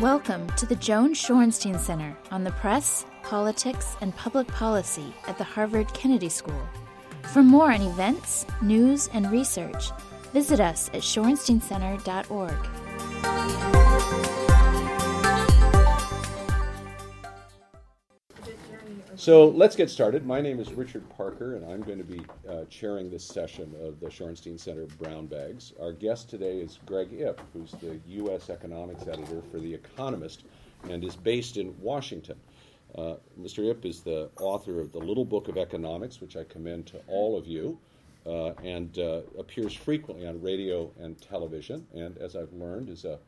Welcome to the Joan Shorenstein Center on the Press, Politics, and Public Policy at the Harvard Kennedy School. For more on events, news, and research, visit us at shorensteincenter.org. So let's get started. My name is Richard Parker, and I'm going to be uh, chairing this session of the Shorenstein Center Brown Bags. Our guest today is Greg Ip, who's the U.S. economics editor for The Economist and is based in Washington. Uh, Mr. Ip is the author of The Little Book of Economics, which I commend to all of you, uh, and uh, appears frequently on radio and television, and as I've learned, is a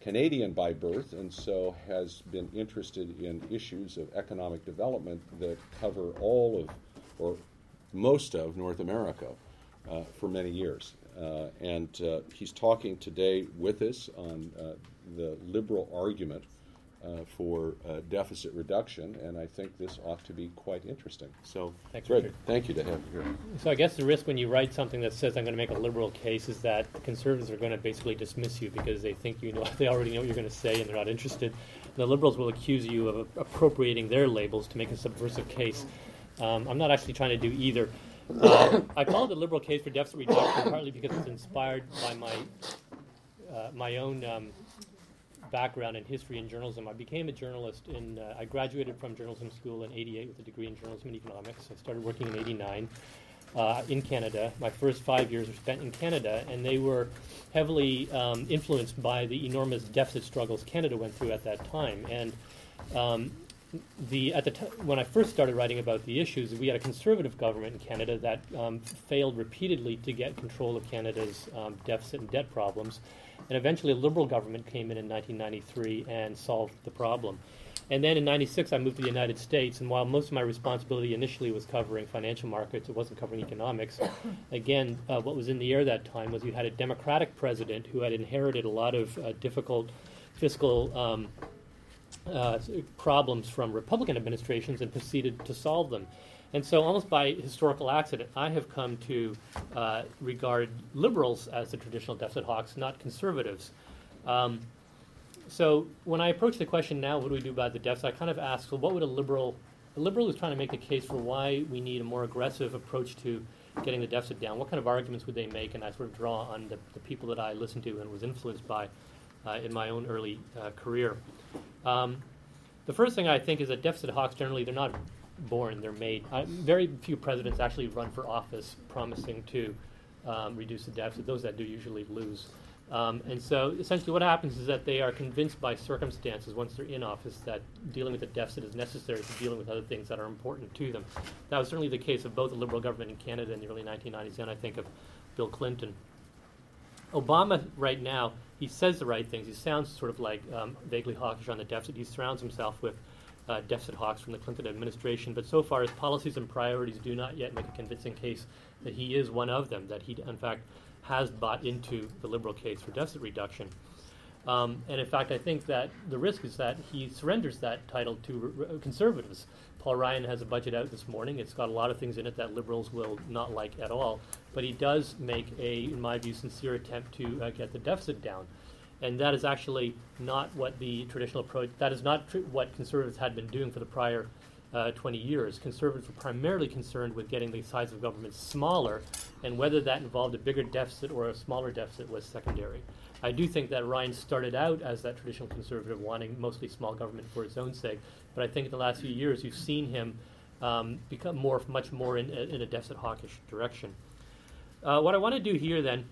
Canadian by birth, and so has been interested in issues of economic development that cover all of, or most of, North America uh, for many years. Uh, and uh, he's talking today with us on uh, the liberal argument uh, for uh, deficit reduction, and I think this ought to be quite interesting. So, Thanks, Richard. thank you to have you here. So I guess the risk when you write something that says I'm going to make a liberal case is that the conservatives are going to basically dismiss you because they think you know they already know what you're going to say and they're not interested. The liberals will accuse you of appropriating their labels to make a subversive case. Um, I'm not actually trying to do either. Uh, I call it the liberal case for deficit reduction partly because it's inspired by my uh, my own um, background in history and journalism. I became a journalist in, uh, I graduated from journalism school in 88 with a degree in journalism and economics. I started working in 89 uh, in Canada. My first five years were spent in Canada, and they were heavily um, influenced by the enormous deficit struggles Canada went through at that time. And um, the at the t- when I first started writing about the issues, we had a conservative government in Canada that um, failed repeatedly to get control of Canada's um, deficit and debt problems, and eventually a liberal government came in in 1993 and solved the problem. And then in '96, I moved to the United States, and while most of my responsibility initially was covering financial markets, it wasn't covering economics. Again, uh, what was in the air that time was you had a Democratic president who had inherited a lot of uh, difficult fiscal. Um, uh, problems from Republican administrations and proceeded to solve them. And so, almost by historical accident, I have come to uh, regard liberals as the traditional deficit hawks, not conservatives. Um, so, when I approach the question now, what do we do about the deficit? I kind of ask, well, what would a liberal, a liberal who's trying to make the case for why we need a more aggressive approach to getting the deficit down, what kind of arguments would they make? And I sort of draw on the, the people that I listened to and was influenced by uh, in my own early uh, career. Um, the first thing I think is that deficit hawks generally they're not born; they're made. Very few presidents actually run for office promising to um, reduce the deficit. Those that do usually lose. Um, and so, essentially, what happens is that they are convinced by circumstances once they're in office that dealing with the deficit is necessary to dealing with other things that are important to them. That was certainly the case of both the Liberal government in Canada in the early 1990s, and I think of Bill Clinton. Obama, right now, he says the right things. He sounds sort of like um, vaguely hawkish on the deficit. He surrounds himself with uh, deficit hawks from the Clinton administration. But so far, his policies and priorities do not yet make a convincing case that he is one of them, that he, in fact, has bought into the liberal case for deficit reduction. Um, and in fact, I think that the risk is that he surrenders that title to conservatives. Paul Ryan has a budget out this morning. It's got a lot of things in it that liberals will not like at all. But he does make a, in my view, sincere attempt to uh, get the deficit down. And that is actually not what the traditional approach, that is not tr- what conservatives had been doing for the prior uh, 20 years. Conservatives were primarily concerned with getting the size of government smaller, and whether that involved a bigger deficit or a smaller deficit was secondary. I do think that Ryan started out as that traditional conservative, wanting mostly small government for its own sake. But I think in the last few years, you've seen him um, become more, much more in, in a deficit hawkish direction. Uh, what I want to do here then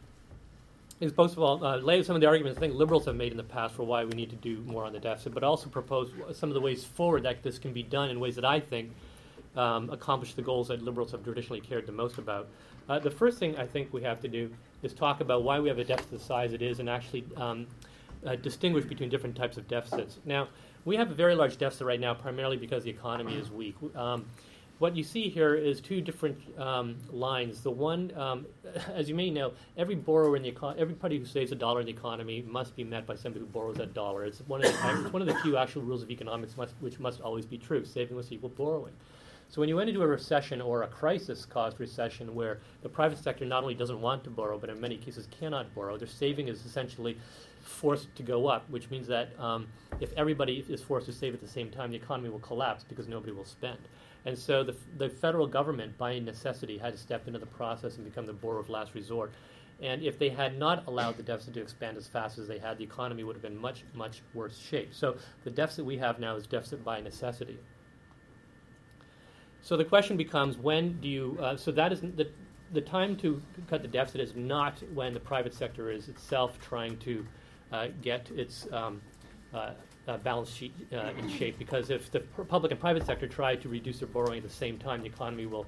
is, most of all, uh, lay some of the arguments I think liberals have made in the past for why we need to do more on the deficit, but also propose some of the ways forward that this can be done in ways that I think um, accomplish the goals that liberals have traditionally cared the most about. Uh, the first thing I think we have to do is talk about why we have a deficit the size it is and actually um, uh, distinguish between different types of deficits. Now, we have a very large deficit right now, primarily because the economy is weak. Um, what you see here is two different um, lines. The one, um, as you may know, every borrower in the econ- everybody who saves a dollar in the economy must be met by somebody who borrows that dollar. It's one of the, it's one of the few actual rules of economics must, which must always be true. Saving must equal borrowing. So when you went into a recession or a crisis-caused recession where the private sector not only doesn't want to borrow, but in many cases cannot borrow, their saving is essentially forced to go up, which means that um, if everybody is forced to save at the same time, the economy will collapse because nobody will spend. And so the, the federal government, by necessity, had to step into the process and become the borrower of last resort. And if they had not allowed the deficit to expand as fast as they had, the economy would have been much, much worse shape. So the deficit we have now is deficit by necessity. So the question becomes when do you, uh, so that is the, the time to cut the deficit is not when the private sector is itself trying to uh, get its um, uh, uh balance sheet uh, in shape. Because if the public and private sector try to reduce their borrowing at the same time, the economy will,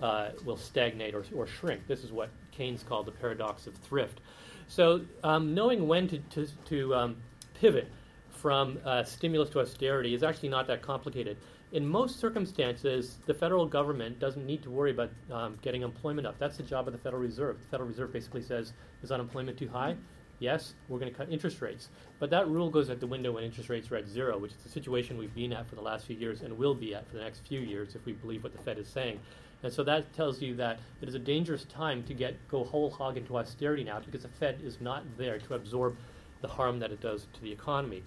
uh, will stagnate or, or shrink. This is what Keynes called the paradox of thrift. So um, knowing when to, to, to um, pivot from stimulus to austerity is actually not that complicated in most circumstances, the federal government doesn't need to worry about um, getting employment up. That's the job of the Federal Reserve. The Federal Reserve basically says, is unemployment too high? Yes, we're going to cut interest rates. But that rule goes out the window when interest rates are at zero, which is the situation we've been at for the last few years and will be at for the next few years if we believe what the Fed is saying. And so that tells you that it is a dangerous time to get go whole hog into austerity now because the Fed is not there to absorb the harm that it does to the economy.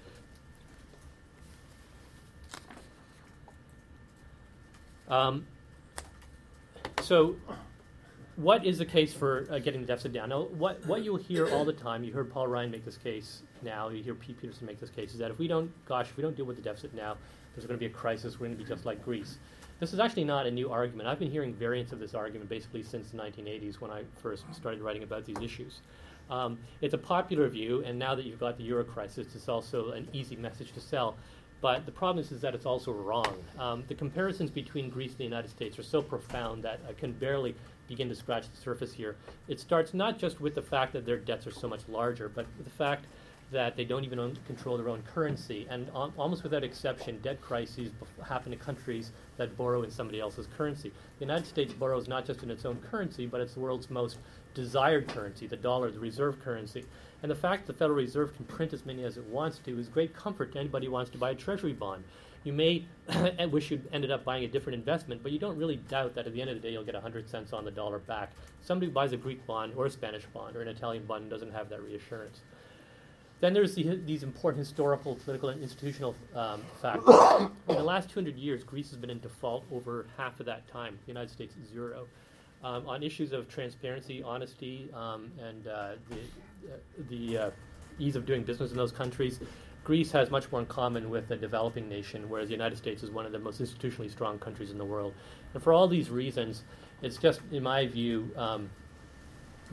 Um, so, what is the case for uh, getting the deficit down? Now, what, what you'll hear all the time, you heard Paul Ryan make this case now, you hear Pete Peterson make this case, is that if we don't, gosh, if we don't deal with the deficit now, there's going to be a crisis, we're going to be just like Greece. This is actually not a new argument. I've been hearing variants of this argument basically since the 1980s when I first started writing about these issues. Um, it's a popular view, and now that you've got the euro crisis, it's also an easy message to sell. But the problem is, is that it's also wrong. Um, the comparisons between Greece and the United States are so profound that I can barely begin to scratch the surface here. It starts not just with the fact that their debts are so much larger, but the fact that they don't even own, control their own currency. And almost without exception, debt crises happen to countries that borrow in somebody else's currency. The United States borrows not just in its own currency, but it's the world's most desired currency, the dollar, the reserve currency. And the fact the Federal Reserve can print as many as it wants to is great comfort to anybody who wants to buy a treasury bond. You may wish you ended up buying a different investment, but you don't really doubt that at the end of the day you'll get 100 cents on the dollar back. Somebody who buys a Greek bond or a Spanish bond or an Italian bond doesn't have that reassurance. Then there's the, these important historical, political, and institutional um, factors. in the last 200 years, Greece has been in default over half of that time. The United States, zero. Um, on issues of transparency, honesty, um, and uh, the the uh, ease of doing business in those countries. Greece has much more in common with a developing nation, whereas the United States is one of the most institutionally strong countries in the world. And for all these reasons, it's just, in my view, um,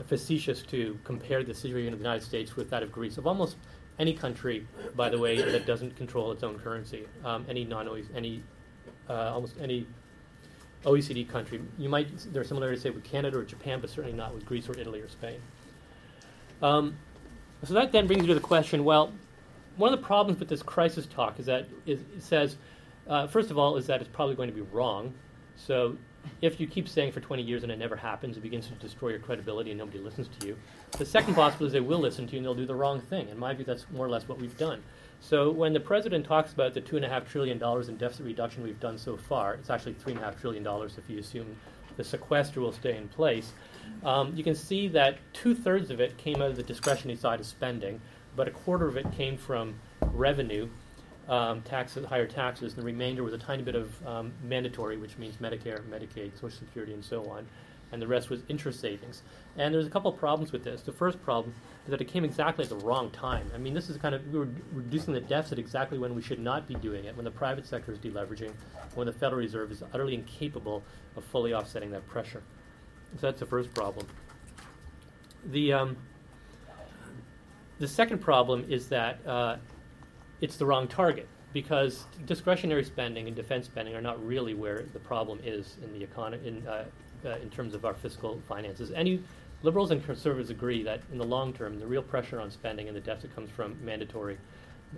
facetious to compare the situation of the United States with that of Greece, of almost any country, by the way, that doesn't control its own currency. Um, any non any uh, almost any OECD country. You might there are similarities say with Canada or Japan, but certainly not with Greece or Italy or Spain. Um, so that then brings you to the question well, one of the problems with this crisis talk is that it says, uh, first of all, is that it's probably going to be wrong. So if you keep saying for 20 years and it never happens, it begins to destroy your credibility and nobody listens to you. The second possibility is they will listen to you and they'll do the wrong thing. In my view, that's more or less what we've done. So when the president talks about the $2.5 trillion in deficit reduction we've done so far, it's actually $3.5 trillion if you assume the sequester will stay in place. Um, you can see that two thirds of it came out of the discretionary side of spending, but a quarter of it came from revenue, um, taxes, higher taxes, and the remainder was a tiny bit of um, mandatory, which means Medicare, Medicaid, Social Security, and so on. And the rest was interest savings. And there's a couple of problems with this. The first problem is that it came exactly at the wrong time. I mean, this is kind of, we were reducing the deficit exactly when we should not be doing it, when the private sector is deleveraging, when the Federal Reserve is utterly incapable of fully offsetting that pressure. So that's the first problem. The, um, the second problem is that uh, it's the wrong target because discretionary spending and defense spending are not really where the problem is in the economy in, uh, uh, in terms of our fiscal finances. Any liberals and conservatives agree that in the long term, the real pressure on spending and the deficit comes from mandatory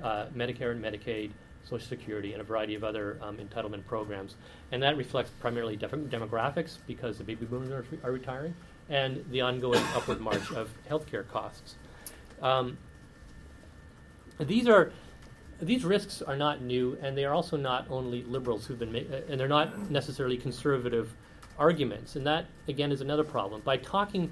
uh, Medicare and Medicaid, Social Security, and a variety of other um, entitlement programs. And that reflects primarily def- demographics because the baby boomers are, are, retiring and the ongoing upward march of healthcare costs. Um, these are these risks are not new, and they are also not only liberals who've been, ma- and they're not necessarily conservative arguments. And that, again, is another problem. By talking,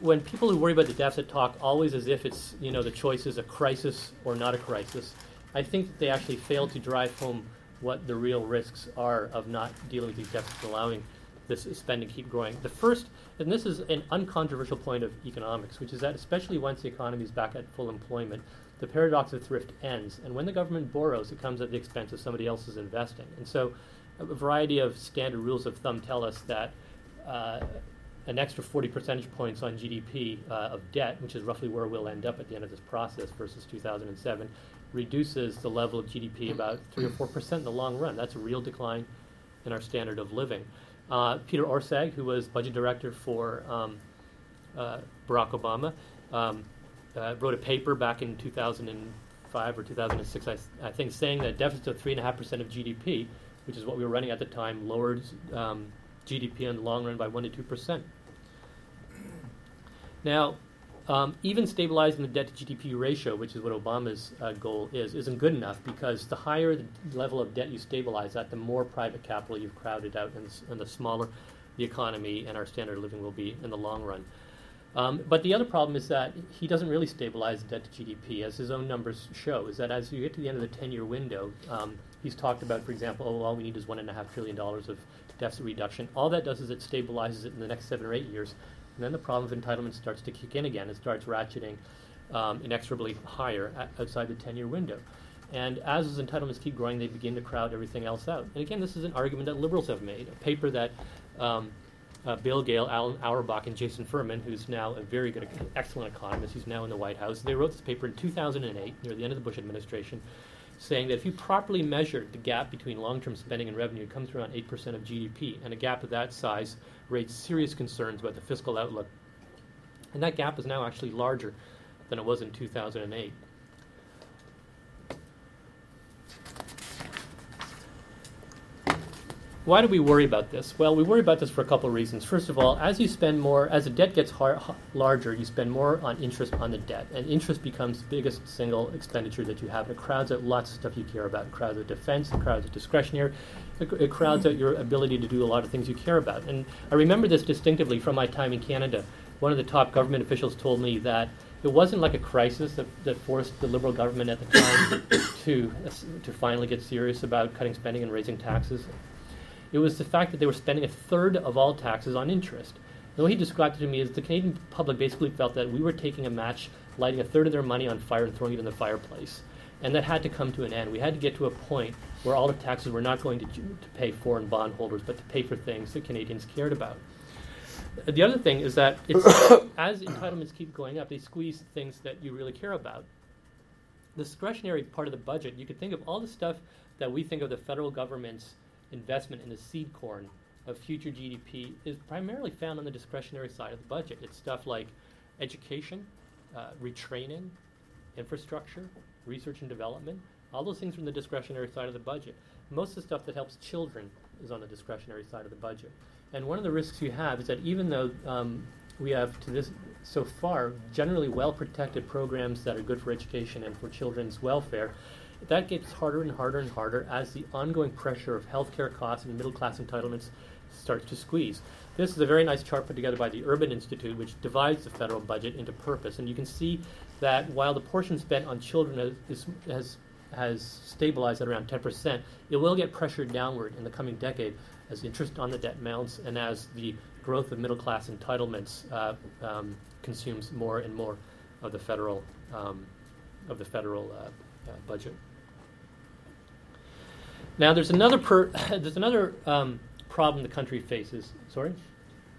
when people who worry about the deficit talk always as if it's, you know, the choice is a crisis or not a crisis, I think that they actually fail to drive home what the real risks are of not dealing with these deficits, allowing this spending keep growing. The first, and this is an uncontroversial point of economics, which is that especially once the economy is back at full employment, the paradox of thrift ends. And when the government borrows, it comes at the expense of somebody else's investing. And so a variety of standard rules of thumb tell us that uh, an extra 40 percentage points on GDP uh, of debt, which is roughly where we'll end up at the end of this process versus 2007, reduces the level of GDP about 3 or 4 percent in the long run. That's a real decline in our standard of living. Uh, Peter Orszag, who was budget director for um, uh, Barack Obama, um, uh, wrote a paper back in 2005 or 2006, I, I think, saying that deficits of 3.5% of GDP, which is what we were running at the time, lowered um, GDP in the long run by 1 to 2%. Now, um, even stabilizing the debt to GDP ratio, which is what Obama's uh, goal is, isn't good enough because the higher the level of debt you stabilize at, the more private capital you've crowded out, and, and the smaller the economy and our standard of living will be in the long run. Um, but the other problem is that he doesn't really stabilize debt to GDP, as his own numbers show. Is that as you get to the end of the 10-year window, um, he's talked about, for example, oh, all we need is one and a half trillion dollars of deficit reduction. All that does is it stabilizes it in the next seven or eight years, and then the problem of entitlement starts to kick in again. It starts ratcheting um, inexorably higher at, outside the 10 year window. And as those entitlements keep growing, they begin to crowd everything else out. And again, this is an argument that liberals have made, a paper that um, uh, Bill Gale, Alan Auerbach, and Jason Furman, who's now a very good, excellent economist, he's now in the White House. They wrote this paper in 2008, near the end of the Bush administration, saying that if you properly measured the gap between long-term spending and revenue, it comes around 8% of GDP, and a gap of that size raised serious concerns about the fiscal outlook. And that gap is now actually larger than it was in 2008. Why do we worry about this? Well, we worry about this for a couple of reasons. First of all, as you spend more, as the debt gets har- larger, you spend more on interest on the debt, and interest becomes the biggest single expenditure that you have. It crowds out lots of stuff you care about. It crowds out defense, it crowds out discretionary, it, it crowds out your ability to do a lot of things you care about. And I remember this distinctively from my time in Canada. One of the top government officials told me that it wasn't like a crisis that, that forced the Liberal government at the time to, to finally get serious about cutting spending and raising taxes. It was the fact that they were spending a third of all taxes on interest. The way he described it to me is the Canadian public basically felt that we were taking a match, lighting a third of their money on fire and throwing it in the fireplace. And that had to come to an end. We had to get to a point where all the taxes were not going to, to pay foreign bondholders, but to pay for things that Canadians cared about. The other thing is that as entitlements keep going up, they squeeze things that you really care about. The discretionary part of the budget, you could think of all the stuff that we think of the federal government's investment in the seed corn of future GDP is primarily found on the discretionary side of the budget. It's stuff like education, uh, retraining, infrastructure, research and development. All those things on the discretionary side of the budget. Most of the stuff that helps children is on the discretionary side of the budget. And one of the risks you have is that even though um, we have to this so far generally well protected programs that are good for education and for children's welfare, that gets harder and harder and harder as the ongoing pressure of healthcare costs and middle class entitlements starts to squeeze. This is a very nice chart put together by the Urban Institute, which divides the federal budget into purpose. And you can see that while the portion spent on children is, has, has stabilized at around 10%, it will get pressured downward in the coming decade as interest on the debt mounts and as the growth of middle class entitlements uh, um, consumes more and more of the federal, um, of the federal uh, uh, budget. Now, there's another per, there's another um, problem the country faces. Sorry.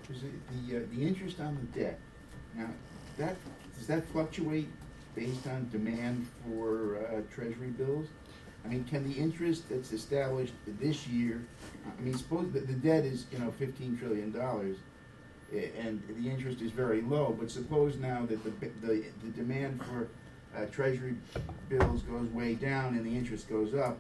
The uh, the interest on the debt? Now, that does that fluctuate based on demand for uh, Treasury bills? I mean, can the interest that's established this year? I mean, suppose that the debt is you know fifteen trillion dollars, and the interest is very low. But suppose now that the the, the demand for uh, Treasury bills goes way down and the interest goes up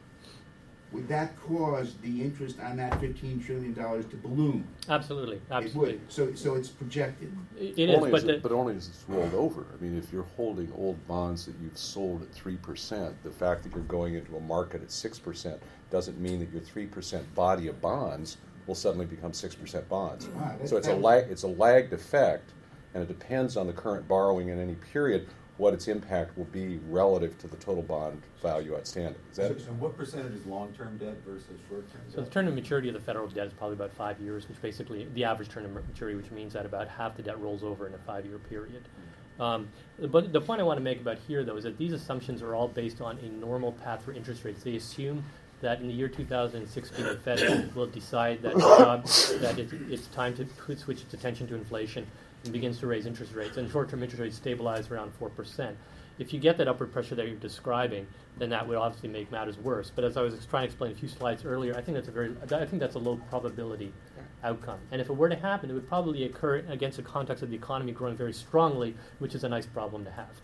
that cause the interest on that fifteen trillion dollars to balloon? Absolutely, It absolutely. would. So, so it's projected. It it is, only but as the, it, but only as it's rolled over. I mean, if you're holding old bonds that you've sold at three percent, the fact that you're going into a market at six percent doesn't mean that your three percent body of bonds will suddenly become six percent bonds. Wow, so it's a lag, it's a lagged effect, and it depends on the current borrowing in any period what its impact will be relative to the total bond value outstanding. Is that so what percentage is long-term debt versus short-term debt? So the term of maturity of the federal debt is probably about five years, which basically the average term of maturity, which means that about half the debt rolls over in a five-year period. Um, but the point I want to make about here, though, is that these assumptions are all based on a normal path for interest rates. They assume that in the year 2016, the Fed will decide that, uh, that it, it's time to switch its attention to inflation and begins to raise interest rates. And short-term interest rates stabilize around 4%. If you get that upward pressure that you're describing, then that would obviously make matters worse. But as I was trying to explain a few slides earlier, I think that's a very, I think that's a low probability outcome. And if it were to happen, it would probably occur against a context of the economy growing very strongly, which is a nice problem to have.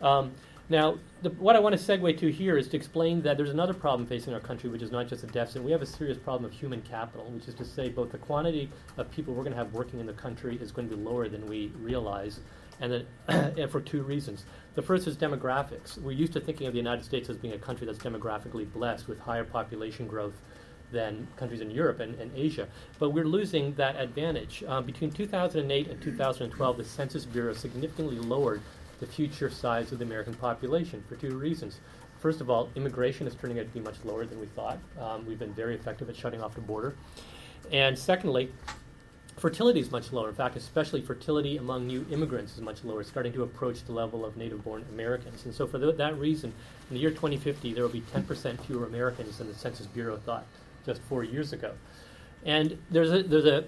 Um, now, the, what I want to segue to here is to explain that there's another problem facing our country, which is not just a deficit. We have a serious problem of human capital, which is to say, both the quantity of people we're going to have working in the country is going to be lower than we realize, and, that, for two reasons. The first is demographics. We're used to thinking of the United States as being a country that's demographically blessed with higher population growth than countries in Europe and, and Asia. But we're losing that advantage. Um, between 2008 and 2012, the Census Bureau significantly lowered the future size of the American population for two reasons. First of all, immigration is turning out to be much lower than we thought. Um, we've been very effective at shutting off the border. And secondly, fertility is much lower. In fact, especially fertility among new immigrants is much lower, starting to approach the level of native born Americans. And so, for th- that reason, in the year 2050, there will be 10% fewer Americans than the Census Bureau thought just four years ago. And there's a, there's a,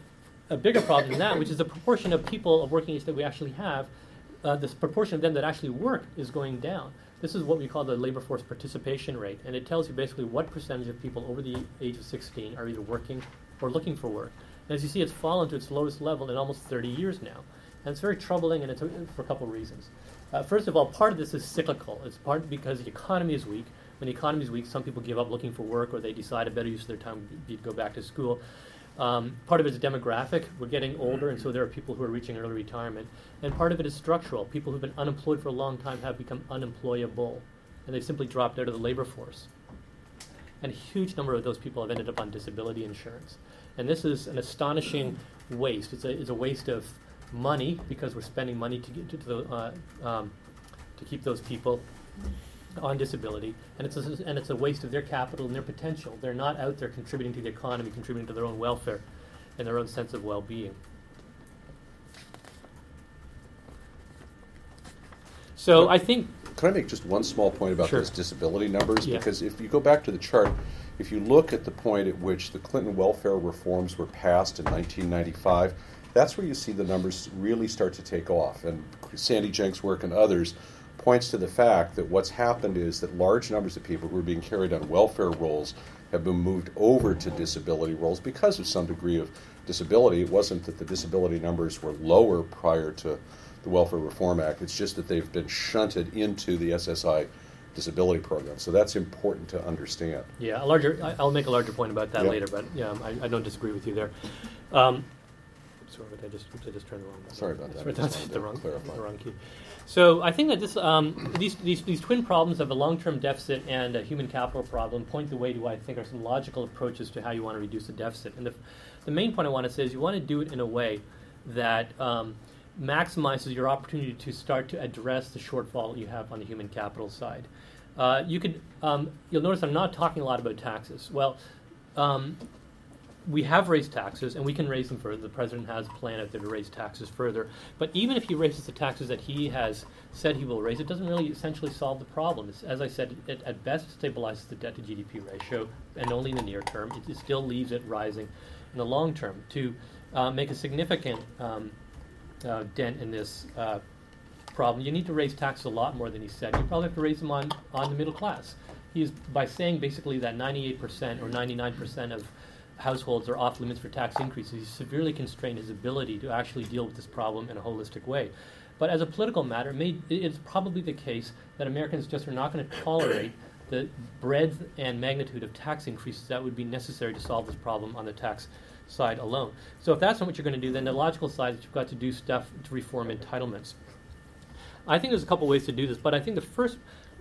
a bigger problem than that, which is the proportion of people of working age that we actually have. Uh, this proportion of them that actually work is going down. This is what we call the labor force participation rate, and it tells you basically what percentage of people over the age of 16 are either working or looking for work. And as you see, it's fallen to its lowest level in almost 30 years now. And it's very troubling, and it's a, for a couple of reasons. Uh, first of all, part of this is cyclical. It's part because the economy is weak. When the economy is weak, some people give up looking for work, or they decide a better use of their time would be to go back to school. Um, part of it is demographic. We're getting older, and so there are people who are reaching early retirement. And part of it is structural. People who've been unemployed for a long time have become unemployable, and they've simply dropped out of the labor force. And a huge number of those people have ended up on disability insurance. And this is an astonishing waste. It's a, it's a waste of money because we're spending money to, get to, the, uh, um, to keep those people on disability, and it's, a, and it's a waste of their capital and their potential. They're not out there contributing to the economy, contributing to their own welfare and their own sense of well being. So I think Can I make just one small point about Sure. those disability numbers? Yeah. Because if you go back to the chart, if you look at the point at which the Clinton welfare reforms were passed in 1995, that's where you see the numbers really start to take off. And Sandy Jencks' work and others points to the fact that what's happened is that large numbers of people who are being carried on welfare rolls have been moved over to disability rolls because of some degree of disability. It wasn't that the disability numbers were lower prior to the Welfare Reform Act, it's just that they've been shunted into the SSI disability program. So that's important to understand. Yeah, a larger. I'll make a larger point about that Yeah. later, but yeah, I, I don't disagree with you there. Um, sorry, but I just I just turned the wrong. Sorry about that. Sorry, that's the wrong, clarify. the wrong key. So I think that this um, these, these these twin problems of a long-term deficit and a human capital problem point the way to what I think are some logical approaches to how you want to reduce the deficit. And the the main point I want to say is you want to do it in a way that um, maximizes your opportunity to start to address the shortfall you have on the human capital side. Uh, you could, um, you'll notice I'm not talking a lot about taxes. Well, um, we have raised taxes, and we can raise them further. The president has a plan out there to raise taxes further. But even if he raises the taxes that he has said he will raise, it doesn't really essentially solve the problem. It's, as I said, it at best stabilizes the debt to GDP ratio, and only in the near term. It, it still leaves it rising in the long term. To uh, make a significant um, uh, dent in this uh, problem, you need to raise taxes a lot more than he said. You probably have to raise them on, on the middle class. He's by saying basically that 98% or 99% of households are off limits for tax increases. He's severely constrained his ability to actually deal with this problem in a holistic way. But as a political matter, may, it's probably the case that Americans just are not going to tolerate the breadth and magnitude of tax increases that would be necessary to solve this problem on the tax side alone. So if that's not what you're going to do, then the logical side is you've got to do stuff to reform entitlements. I think there's a couple ways to do this, but I think the first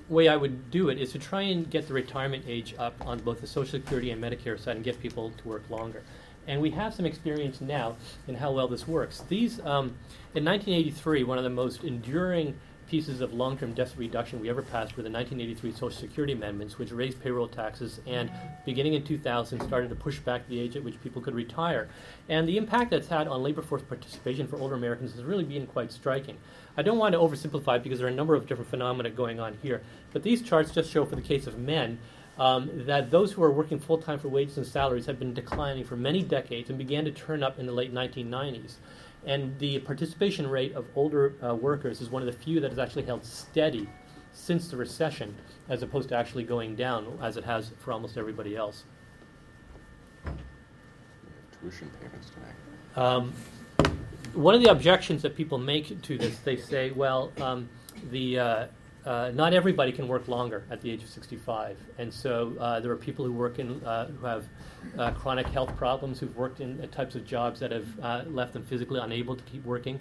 way I would do it is to try and get the retirement age up on both the Social Security and Medicare side and get people to work longer. And we have some experience now in how well this works. These, um, in 1983, one of the most enduring pieces of long-term deficit reduction we ever passed were the 1983 Social Security amendments, which raised payroll taxes and, beginning in 2000, started to push back the age at which people could retire. And the impact that's had on labor force participation for older Americans has really been quite striking. I don't want to oversimplify because there are a number of different phenomena going on here, but these charts just show, for the case of men, um, that those who are working full time for wages and salaries have been declining for many decades and began to turn up in the late 1990s. And the participation rate of older uh, workers is one of the few that has actually held steady since the recession, as opposed to actually going down as it has for almost everybody else. Tuition payments tonight. Um, one of the objections that people make to this, they say, well, um, the uh, uh, not everybody can work longer at the age of 65, and so uh, there are people who work in uh, who have uh, chronic health problems, who've worked in uh, types of jobs that have uh, left them physically unable to keep working,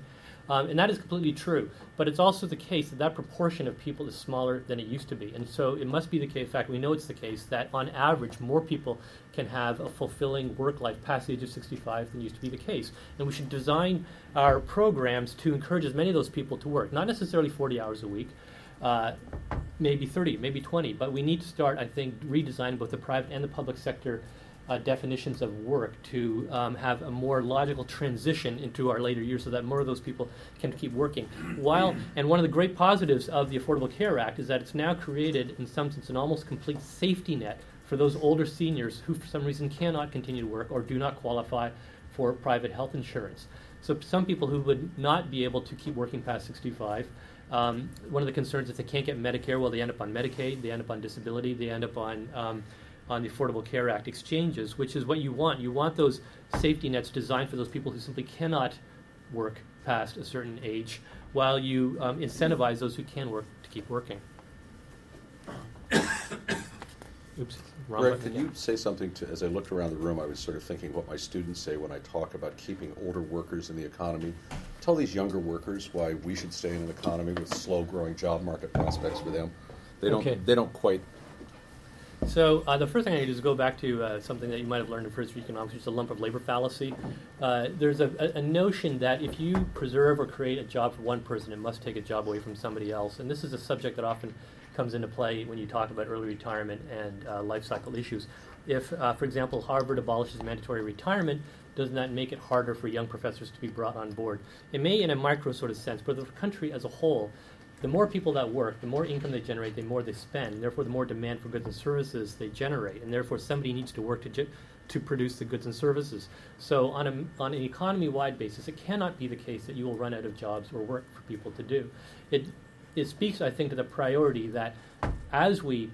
um, and that is completely true. But it's also the case that that proportion of people is smaller than it used to be, and so it must be the case. In fact, we know it's the case that on average, more people can have a fulfilling work life past the age of 65 than used to be the case, and we should design our programs to encourage as many of those people to work, not necessarily 40 hours a week uh, maybe 30, maybe 20. But we need to start, I think, redesigning both the private and the public sector uh, definitions of work to um, have a more logical transition into our later years so that more of those people can keep working. While, and one of the great positives of the Affordable Care Act is that it's now created, in some sense, an almost complete safety net for those older seniors who, for some reason, cannot continue to work or do not qualify for private health insurance. So, some people who would not be able to keep working past 65 um, one of the concerns is they can't get Medicare. Well, they end up on Medicaid, they end up on disability, they end up on um, on the Affordable Care Act exchanges, which is what you want. You want those safety nets designed for those people who simply cannot work past a certain age, while you um, incentivize those who can work to keep working. Oops. Greg, can you say something to, as I looked around the room, I was sort of thinking what my students say when I talk about keeping older workers in the economy. Tell these younger workers why we should stay in an economy with slow growing job market prospects for them. They don't, Okay. they don't quite, So uh, the first thing I need to do is go back to uh, something that you might have learned in first year economics, which is the lump of labor fallacy. Uh, there's a, a, a notion that if you preserve or create a job for one person, it must take a job away from somebody else. And this is a subject that often comes into play when you talk about early retirement and uh, life cycle issues. If, uh, for example, Harvard abolishes mandatory retirement, does that make it harder for young professors to be brought on board? It may, in a micro sort of sense, but the country as a whole, the more people that work, the more income they generate, the more they spend, and therefore the more demand for goods and services they generate, and therefore somebody needs to work to, ge- to produce the goods and services. So on, a, on an economy-wide basis, it cannot be the case that you will run out of jobs or work for people to do. It, it speaks, I think, to the priority that as we,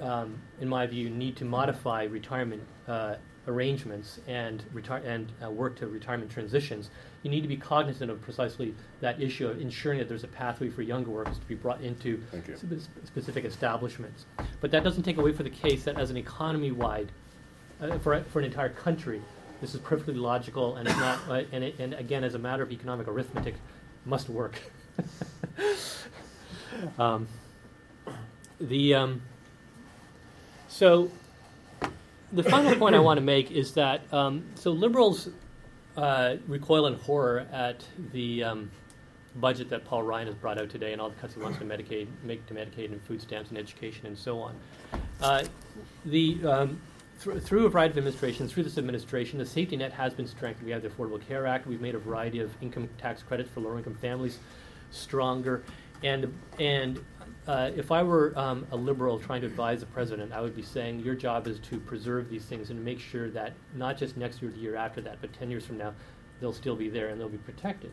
um, in my view, need to modify retirement uh, arrangements and, retire- and uh, work to retirement transitions, you need to be cognizant of precisely that issue of ensuring that there's a pathway for younger workers to be brought into spe- specific establishments. But that doesn't take away from the case that as an economy-wide, uh, for, for an entire country, this is perfectly logical and it's not, uh, and, it, and again, as a matter of economic arithmetic, must work. um, the um, so the final point I want to make is that um, so liberals uh, recoil in horror at the um, budget that Paul Ryan has brought out today and all the cuts he wants to Medicaid, make to Medicaid and food stamps and education and so on. Uh, the um, thr- through a variety of administrations, through this administration, the safety net has been strengthened. We have the Affordable Care Act. We've made a variety of income tax credits for lower-income families stronger. And and uh, if I were um, a liberal trying to advise the president, I would be saying your job is to preserve these things and make sure that not just next year, the year after that, but 10 years from now, they'll still be there and they'll be protected.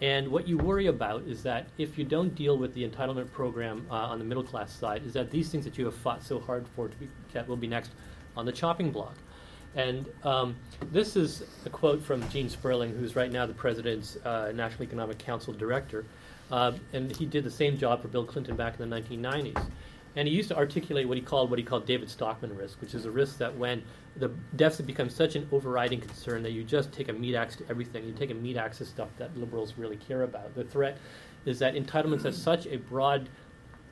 And what you worry about is that if you don't deal with the entitlement program uh, on the middle class side, is that these things that you have fought so hard for to be kept will be next on the chopping block. And um, this is a quote from Gene Sperling, who's right now the president's uh, National Economic Council director. Uh, and he did the same job for Bill Clinton back in the 1990s. And he used to articulate what he called what he called David Stockman risk, which is a risk that when the deficit becomes such an overriding concern that you just take a meat axe to everything, you take a meat axe to stuff that liberals really care about. The threat is that entitlements have such a broad,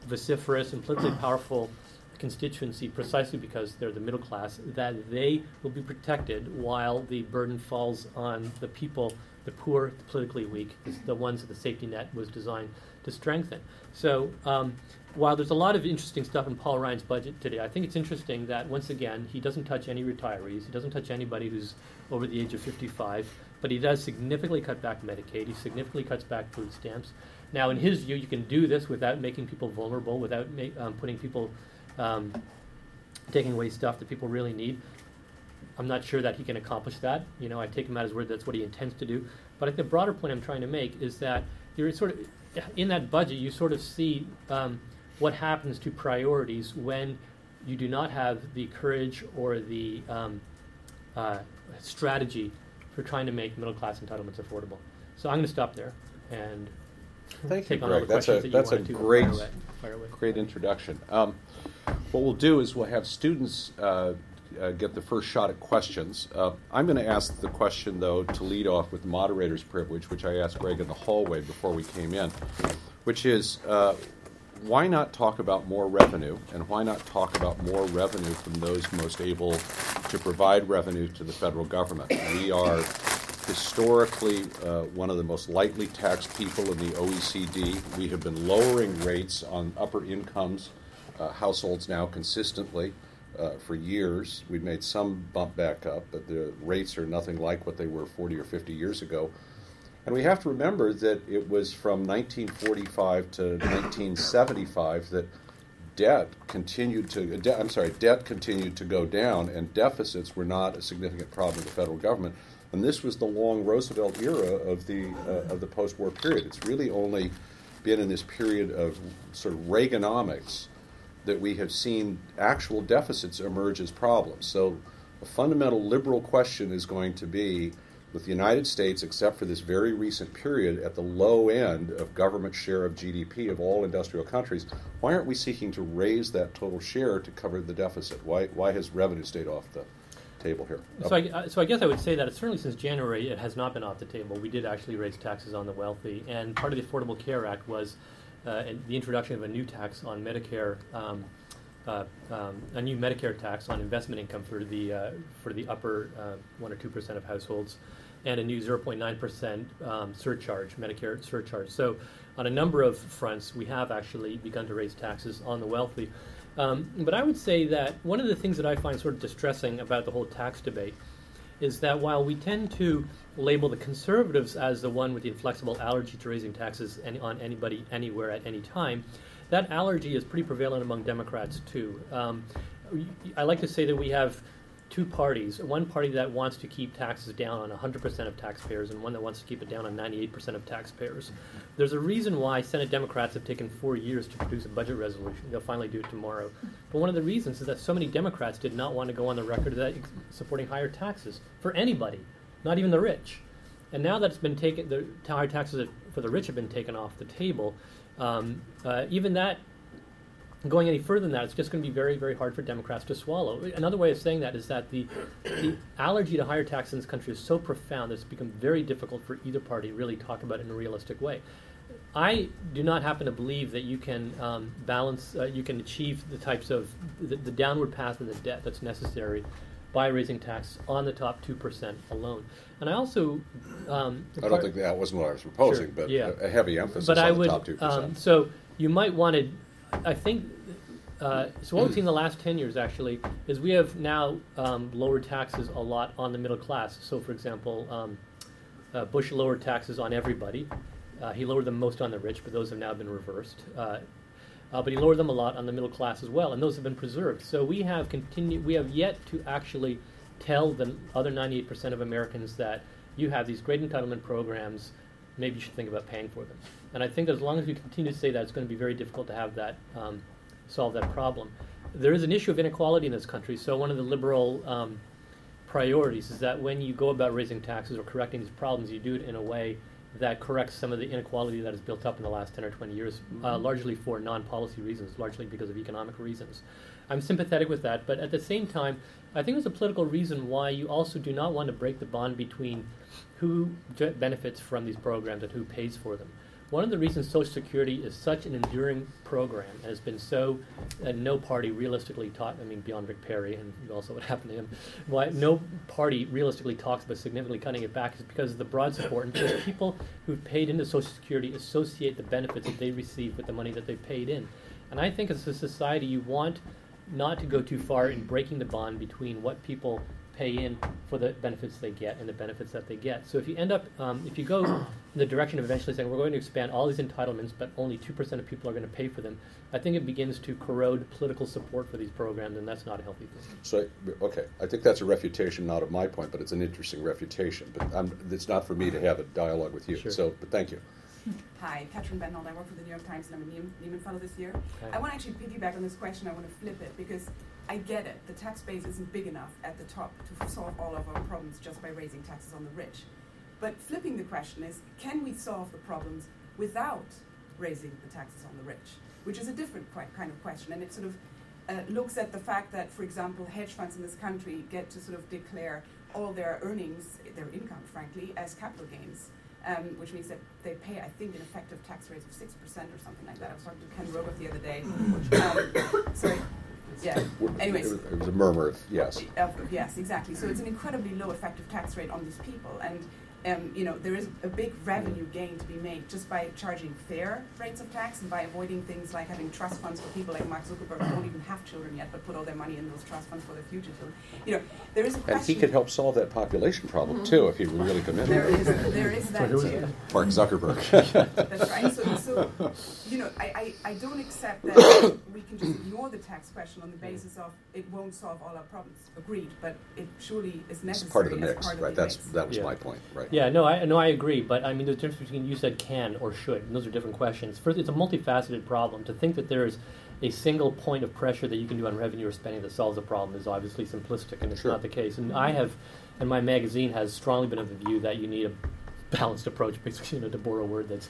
vociferous, and politically powerful constituency precisely because they're the middle class that they will be protected while the burden falls on the people, the poor, the politically weak, the ones that the safety net was designed to strengthen. So um, while there's a lot of interesting stuff in Paul Ryan's budget today, I think it's interesting that once again he doesn't touch any retirees, he doesn't touch anybody who's over the age of 55, but he does significantly cut back Medicaid, he significantly cuts back food stamps. Now, in his view, you can do this without making people vulnerable, without um, putting people um, taking away stuff that people really need. I'm not sure that he can accomplish that. You know, I take him at his word that's what he intends to do. But I think the broader point I'm trying to make is that you're sort of in that budget, you sort of see um, what happens to priorities when you do not have the courage or the um, uh, strategy for trying to make middle class entitlements affordable. So I'm going to stop there and Thank take you, on all Greg. the That's questions a that you that's a to. great Fire away. Fire away. great introduction. Um, what we'll do is we'll have students uh, uh, get the first shot at questions. Uh, I'm going to ask the question though to lead off with moderator's privilege, which I asked Greg in the hallway before we came in, which is. Uh, why not talk about more revenue, and why not talk about more revenue from those most able to provide revenue to the federal government? We are historically uh, one of the most lightly taxed people in the OECD. We have been lowering rates on upper incomes uh, households now consistently uh, for years. We've made some bump back up, but the rates are nothing like what they were 40 or 50 years ago. And we have to remember that it was from 1945 to 1975 that debt continued to de- I'm sorry, debt continued to go down, and deficits were not a significant problem in the federal government. And this was the long Roosevelt era of the uh, of the post-war period. It's really only been in this period of sort of Reaganomics that we have seen actual deficits emerge as problems. So, a fundamental liberal question is going to be with the United States, except for this very recent period, at the low end of government share of GDP of all industrial countries, why aren't we seeking to raise that total share to cover the deficit? Why, why has revenue stayed off the table here? So I, uh, so I guess I would say that certainly since January it has not been off the table. We did actually raise taxes on the wealthy, and part of the Affordable Care Act was the introduction of a new tax on Medicare, um, uh, um, a new Medicare tax on investment income for the uh, for the upper uh, one or two percent of households, and a new 0.9 percent um, surcharge, Medicare surcharge. So on a number of fronts, we have actually begun to raise taxes on the wealthy. Um, but I would say that one of the things that I find sort of distressing about the whole tax debate is that while we tend to label the conservatives as the one with the inflexible allergy to raising taxes any, on anybody, anywhere, at any time, that allergy is pretty prevalent among Democrats too. Um, I like to say that we have two parties one party that wants to keep taxes down on 100% of taxpayers, and one that wants to keep it down on 98% of taxpayers. There's a reason why Senate Democrats have taken four years to produce a budget resolution. They'll finally do it tomorrow. But one of the reasons is that so many Democrats did not want to go on the record that supporting higher taxes for anybody, not even the rich. And now that it's been taken, the higher taxes for the rich have been taken off the table. Um, uh, even that going any further than that, it's just going to be very, very hard for Democrats to swallow. Another way of saying that is that the, the allergy to higher taxes in this country is so profound that it's become very difficult for either party to really talk about it in a realistic way. I do not happen to believe that you can um, balance, uh, you can achieve the types of the, the downward path of the debt that's necessary by raising taxes on the top two percent alone. And I also, um, I don't think that wasn't what I was proposing, Sure, but yeah. a, heavy emphasis but on I the would, top two percent. um, so you might want to, I think, uh, so what we've seen in the last 10 years actually is we have now um, lowered taxes a lot on the middle class. So for example, um, uh, Bush lowered taxes on everybody. Uh, he lowered them most on the rich, but those have now been reversed. Uh, uh, but he lowered them a lot on the middle class as well, and those have been preserved. So we have continued. We have yet to actually tell the other 98% of Americans that you have these great entitlement programs. Maybe you should think about paying for them. And I think that as long as we continue to say that, it's going to be very difficult to have that um, solve that problem. There is an issue of inequality in this country. So one of the liberal um, priorities is that when you go about raising taxes or correcting these problems, you do it in a way that corrects some of the inequality that has built up in the last 10 or 20 years, uh, largely for non policy reasons, largely because of economic reasons. I'm sympathetic with that, but at the same time, I think there's a political reason why you also do not want to break the bond between who benefits from these programs and who pays for them. One of the reasons Social Security is such an enduring program has been so, and no party realistically taught, I mean, beyond Rick Perry and also what happened to him, why no party realistically talks about significantly cutting it back is because of the broad support and because people who've paid into Social Security associate the benefits that they receive with the money that they paid in. And I think as a society, you want not to go too far in breaking the bond between what people pay in for the benefits they get and the benefits that they get. So if you end up, um, if you go in the direction of eventually saying we're going to expand all these entitlements, but only 2% of people are going to pay for them, I think it begins to corrode political support for these programs, and that's not a healthy thing. So, okay, I think that's a refutation, not of my point, but it's an interesting refutation. But I'm, it's not for me to have a dialogue with you. Sure. So, but thank you. Hi, Katrin Bennhold. I work for the New York Times and I'm a Nieman Fellow this year. Hi. I want to actually piggyback on this question. I want to flip it because I get it. The tax base isn't big enough at the top to solve all of our problems just by raising taxes on the rich. But flipping the question is can we solve the problems without raising the taxes on the rich? Which is a different kind of question. And it sort of uh, looks at the fact that, for example, hedge funds in this country get to sort of declare all their earnings, their income, frankly, as capital gains. Um, which means that they pay, I think, an effective tax rate of 6% or something like that. I was talking to Ken Rogoff the other day. Um, sorry, yeah. Anyways, it was a murmur of yes. Of, yes, exactly. So it's an incredibly low effective tax rate on these people, and um, you know, there is a big revenue gain to be made just by charging fair rates of tax and by avoiding things like having trust funds for people like Mark Zuckerberg who don't even have children yet but put all their money in those trust funds for their future children. You know, there is a question. And he could help solve that population problem mm-hmm. too if he were really committed. There is, there is that too. Mark Zuckerberg. That's right. So, so you know, I, I, I don't accept that we can just ignore the tax question on the basis of it won't solve all our problems. Agreed, but it surely is necessary. It's part of the mix, right? The That's mix. that was yeah. my point, right? Yeah, no, I no, I agree. But I mean, the difference between you said can or should, and those are different questions. First, it's a multifaceted problem. To think that there is a single point of pressure that you can do on revenue or spending that solves a problem is obviously simplistic, and it's sure. not the case. And I have, and my magazine has strongly been of the view that you need a balanced approach, basically, you know, to borrow a word that's,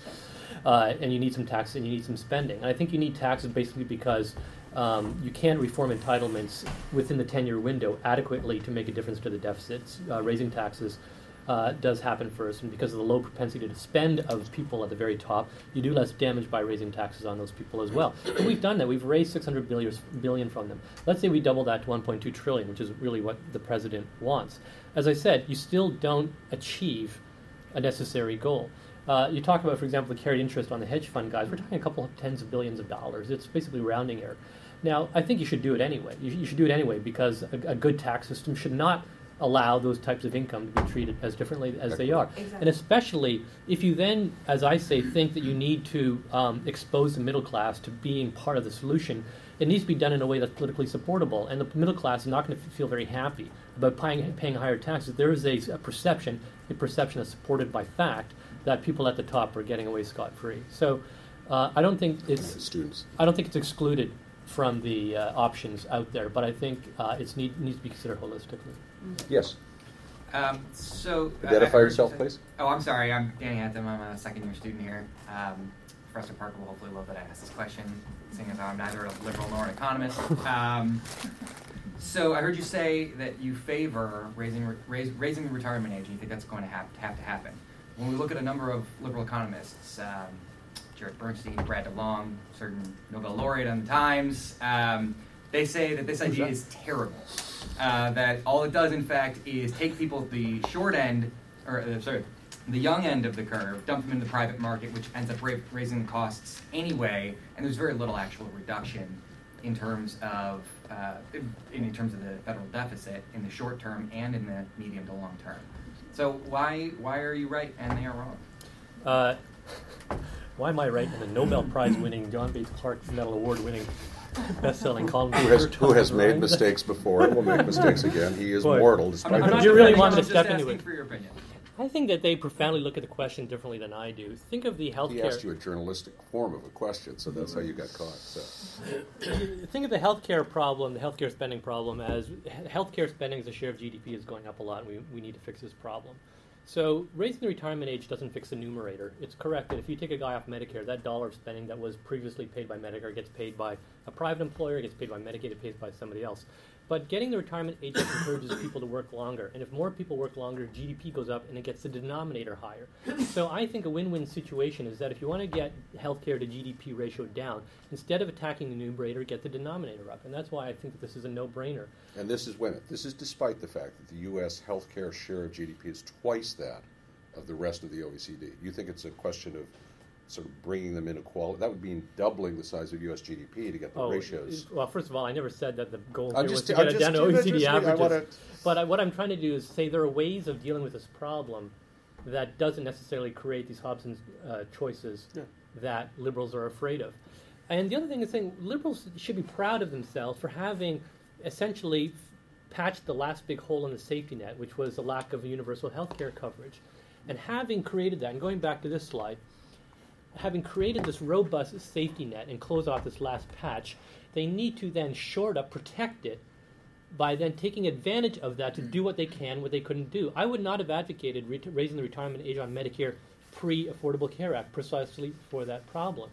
uh, and you need some taxes and you need some spending. And I think you need taxes basically because um, you can reform entitlements within the 10 year window adequately to make a difference to the deficits. Uh, raising taxes uh, does happen first, and because of the low propensity to spend of people at the very top, you do less damage by raising taxes on those people as well. And we've done that. We've raised 600 billion, billion from them. Let's say we double that to 1.2 trillion, which is really what the president wants. As I said, you still don't achieve a necessary goal. Uh, you talk about, for example, the carried interest on the hedge fund guys. We're talking a couple of tens of billions of dollars. It's basically rounding error. Now, I think you should do it anyway. You, you should do it anyway because a, a, good tax system should not allow those types of income to be treated as differently as they are. Exactly. And especially if you then, as I say, think that you need to um, expose the middle class to being part of the solution, it needs to be done in a way that's politically supportable. And the middle class is not going to feel very happy about paying, paying higher taxes. There is a, a perception, a perception that's supported by fact, that people at the top are getting away scot free. So uh, I don't think it's students. I don't think it's excluded from the uh, options out there, but I think uh, it need, needs to be considered holistically. Yes. Um, so uh, identify yourself, please. Oh, I'm sorry. I'm Danny Anthem. I'm a second year student here. Um, Professor Parker will hopefully love that I asked this question, seeing as I'm neither a liberal nor an economist. Um, so I heard you say that you favor raising raise, raising the retirement age, and you think that's going to have, have to happen. When we look at a number of liberal economists, um, Jared Bernstein, Brad DeLong, certain Nobel laureate on the Times, um, they say that this idea is terrible. Uh, that all it does, in fact, is take people at the short end, or uh, sorry, the young end of the curve, dump them into the private market, which ends up ra- raising the costs anyway, and there's very little actual reduction in terms of uh, in, in terms of the federal deficit in the short term and in the medium to long term. So why why are you right and they are wrong? Uh, why am I right? And the Nobel Prize winning John Bates Clark Medal Award winning best-selling column who has, who has made mistakes before and will make mistakes again. He is Boy, mortal. Despite I'm, I'm you really want to step into it? For your opinion. I think that they profoundly look at the question differently than I do. Think of the healthcare. He asked you a journalistic form of a question, so that's how you got caught. So. Think of the healthcare problem, the healthcare spending problem, as healthcare spending as a share of GDP is going up a lot, and we, we need to fix this problem. So raising the retirement age doesn't fix the numerator. It's correct that if you take a guy off Medicare, that dollar of spending that was previously paid by Medicare gets paid by a private employer, gets paid by Medicaid, it pays by somebody else. But getting the retirement age up encourages people to work longer. And if more people work longer, GDP goes up and it gets the denominator higher. So I think a win win situation is that if you want to get healthcare to GDP ratio down, instead of attacking the numerator, get the denominator up. And that's why I think that this is a no brainer. And this is, wait this is despite the fact that the U.S. healthcare share of GDP is twice that of the rest of the OECD. You think it's a question of sort of bringing them into quality. That would mean doubling the size of U.S. GDP to get the Oh, ratios. Well, first of all, I never said that the goal I'm here just- was to I'm get it down to OECD I averages. wanna- But I, what I'm trying to do is say there are ways of dealing with this problem that doesn't necessarily create these Hobson's uh, choices Yeah. that liberals are afraid of. And the other thing is saying liberals should be proud of themselves for having essentially patched the last big hole in the safety net, which was the lack of universal health care coverage. And having created that, and going back to this slide, having created this robust safety net and close off this last patch, they need to then short up, protect it by then taking advantage of that to do what they can, what they couldn't do. I would not have advocated re- raising the retirement age on Medicare pre Affordable Care Act precisely for that problem.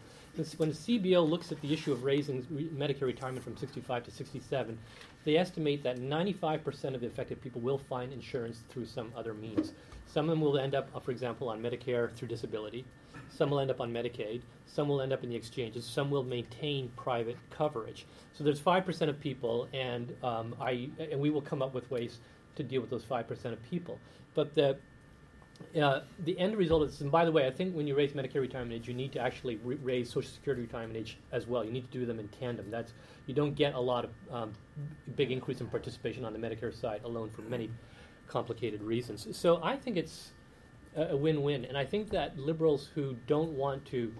When CBO looks at the issue of raising re- Medicare retirement from 65 to 67, they estimate that 95% of the affected people will find insurance through some other means. Some of them will end up, uh, for example, on Medicare through disability. Some will end up on Medicaid. Some will end up in the exchanges. Some will maintain private coverage. So there's five percent of people, and um, I and we will come up with ways to deal with those five percent of people. But the uh, the end result is, and by the way, I think when you raise Medicare retirement age, you need to actually re- raise Social Security retirement age as well. You need to do them in tandem. That's you don't get a lot of um, big increase in participation on the Medicare side alone for many complicated reasons. So I think it's a, win-win, and I think that liberals who don't want to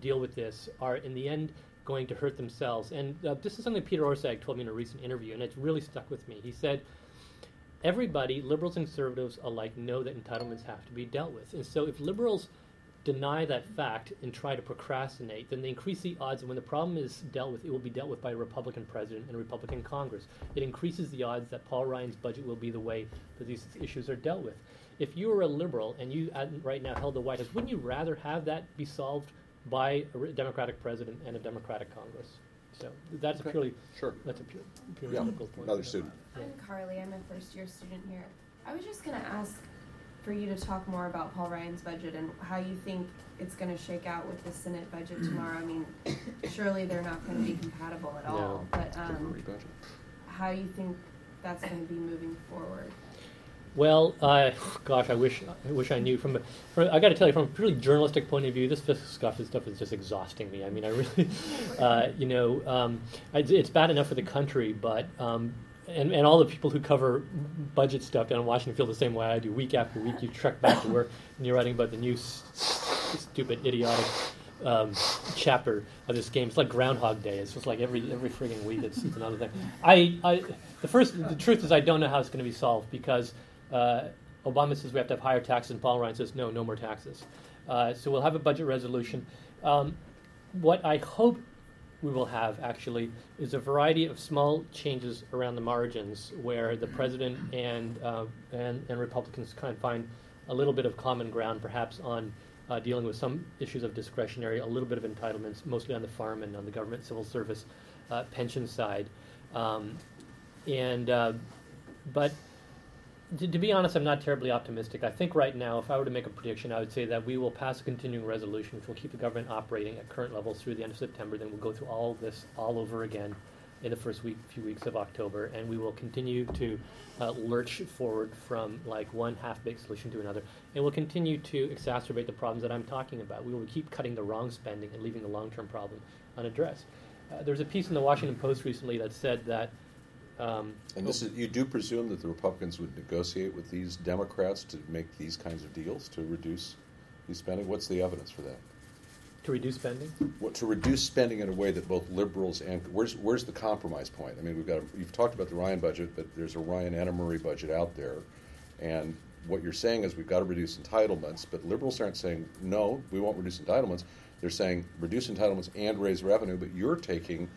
deal with this are, in the end, going to hurt themselves. And uh, this is something Peter Orszag told me in a recent interview, and it's really stuck with me. He said everybody, liberals and conservatives alike, know that entitlements have to be dealt with. And so if liberals deny that fact and try to procrastinate, then they increase the odds that when the problem is dealt with, it will be dealt with by a Republican president and a Republican Congress. It increases the odds that Paul Ryan's budget will be the way that these issues are dealt with. If you were a liberal and you uh, right now held the White House, wouldn't you rather have that be solved by a Democratic president and a Democratic Congress? So that's Okay. a purely Sure. that's a pure, pure Yeah. political point. Another student. I'm Carly. I'm a first year student here. I was just going to ask for you to talk more about Paul Ryan's budget and how you think it's going to shake out with the Senate budget tomorrow. I mean, surely they're not going to be compatible at all, No. but um, how you think that's going to be moving forward? Well, uh, gosh, I wish I wish I knew. From, from I got to tell you, from a purely journalistic point of view, this fiscal stuff, this stuff is just exhausting me. I mean, I really, uh, you know, um, I, it's bad enough for the country, but um, and and all the people who cover budget stuff down in Washington feel the same way I do. Week after week, you trek back to work and you're writing about the new stupid, idiotic. Um, chapter of this game. It's like Groundhog Day. It's just like every every frigging week. It's, it's another thing. I, I the first the truth is I don't know how it's going to be solved because uh, Obama says we have to have higher taxes, and Paul Ryan says no, no more taxes. Uh, so we'll have a budget resolution. Um, what I hope we will have actually is a variety of small changes around the margins where the president and uh, and, and Republicans kind of find a little bit of common ground, perhaps on uh, dealing with some issues of discretionary, a little bit of entitlements, mostly on the farm and on the government civil service uh, pension side. Um, and uh, but to, to be honest, I'm not terribly optimistic. I think right now, if I were to make a prediction, I would say that we will pass a continuing resolution which will keep the government operating at current levels through the end of September. Then we'll go through all this all over again in the first week, few weeks of October, and we will continue to uh, lurch forward from like one half-baked solution to another, and we'll continue to exacerbate the problems that I'm talking about. We will keep cutting the wrong spending and leaving the long-term problem unaddressed. Uh, was a piece in the Washington Post recently that said that. Um, And this is, you do presume that the Republicans would negotiate with these Democrats to make these kinds of deals to reduce these spending? What's the evidence for that? to reduce spending. What, to reduce spending in a way that both liberals and where's where's the compromise point? I mean, we've got a, you've talked about the Ryan budget, but there's a Ryan and a Murray budget out there, and what you're saying is we've got to reduce entitlements, but liberals aren't saying no, we won't reduce entitlements. They're saying reduce entitlements and raise revenue, but you're taking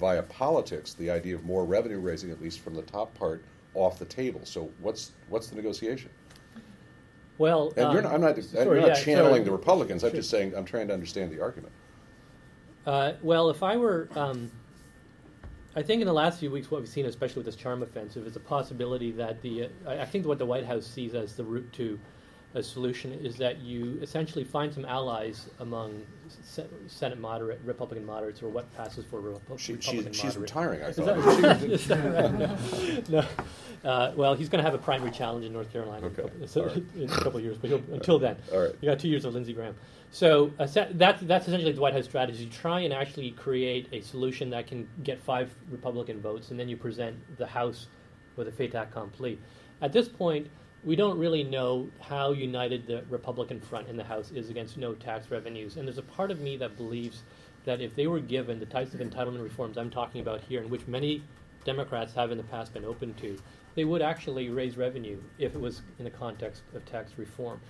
via politics the idea of more revenue raising, at least from the top part, off the table. So what's what's the negotiation? Well, And you're um, not, I'm not, sure, you're yeah, channeling so- the Republicans. I'm sure. just saying I'm trying to understand the argument. Uh, well, if I were, um, I think in the last few weeks, what we've seen, especially with this charm offensive, is a possibility that the. Uh, I think what the White House sees as the route to a solution is that you essentially find some allies among Senate moderate Republican moderates, or what passes for She, Republican she, she's moderate. retiring, I thought. that, is that right? No. Uh, well, he's going to have a primary challenge in North Carolina in a couple- so- right. in a couple of years, but he'll, until then, All right. you got two years of Lindsey Graham. So uh, se- that, that's essentially the White House strategy. You try and actually create a solution that can get five Republican votes, and then you present the House with a fait accompli. At this point, we don't really know how united the Republican front in the House is against no tax revenues. And there's a part of me that believes that if they were given the types of entitlement reforms I'm talking about here, in which many Democrats have in the past been open to, they would actually raise revenue if it was in the context of tax reform.